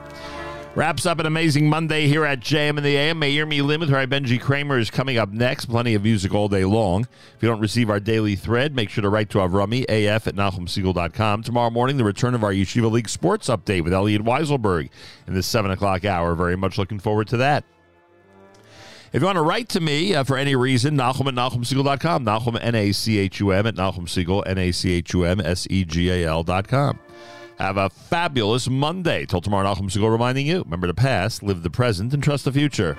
Wraps up an amazing Monday here at JM in the AM. May Hear Me Lim with Rabbi Benji Kramer is coming up next. Plenty of music all day long. If you don't receive our daily thread, make sure to write to Avrami, af at NachumSegal.com. Tomorrow morning, the return of our Yeshiva League Sports Update with Elliot Weiselberg in the 7 o'clock hour. Very much looking forward to that. If you want to write to me uh, for any reason, Nachum at NachumSegal.com. Nachum, N-A-C-H-U-M at Nachum Segal, N-A-C-H-U-M, S-E-G-A-L dot com. Have a fabulous Monday. Till tomorrow, Nachum Segal reminding you, remember the past, live the present, and trust the future.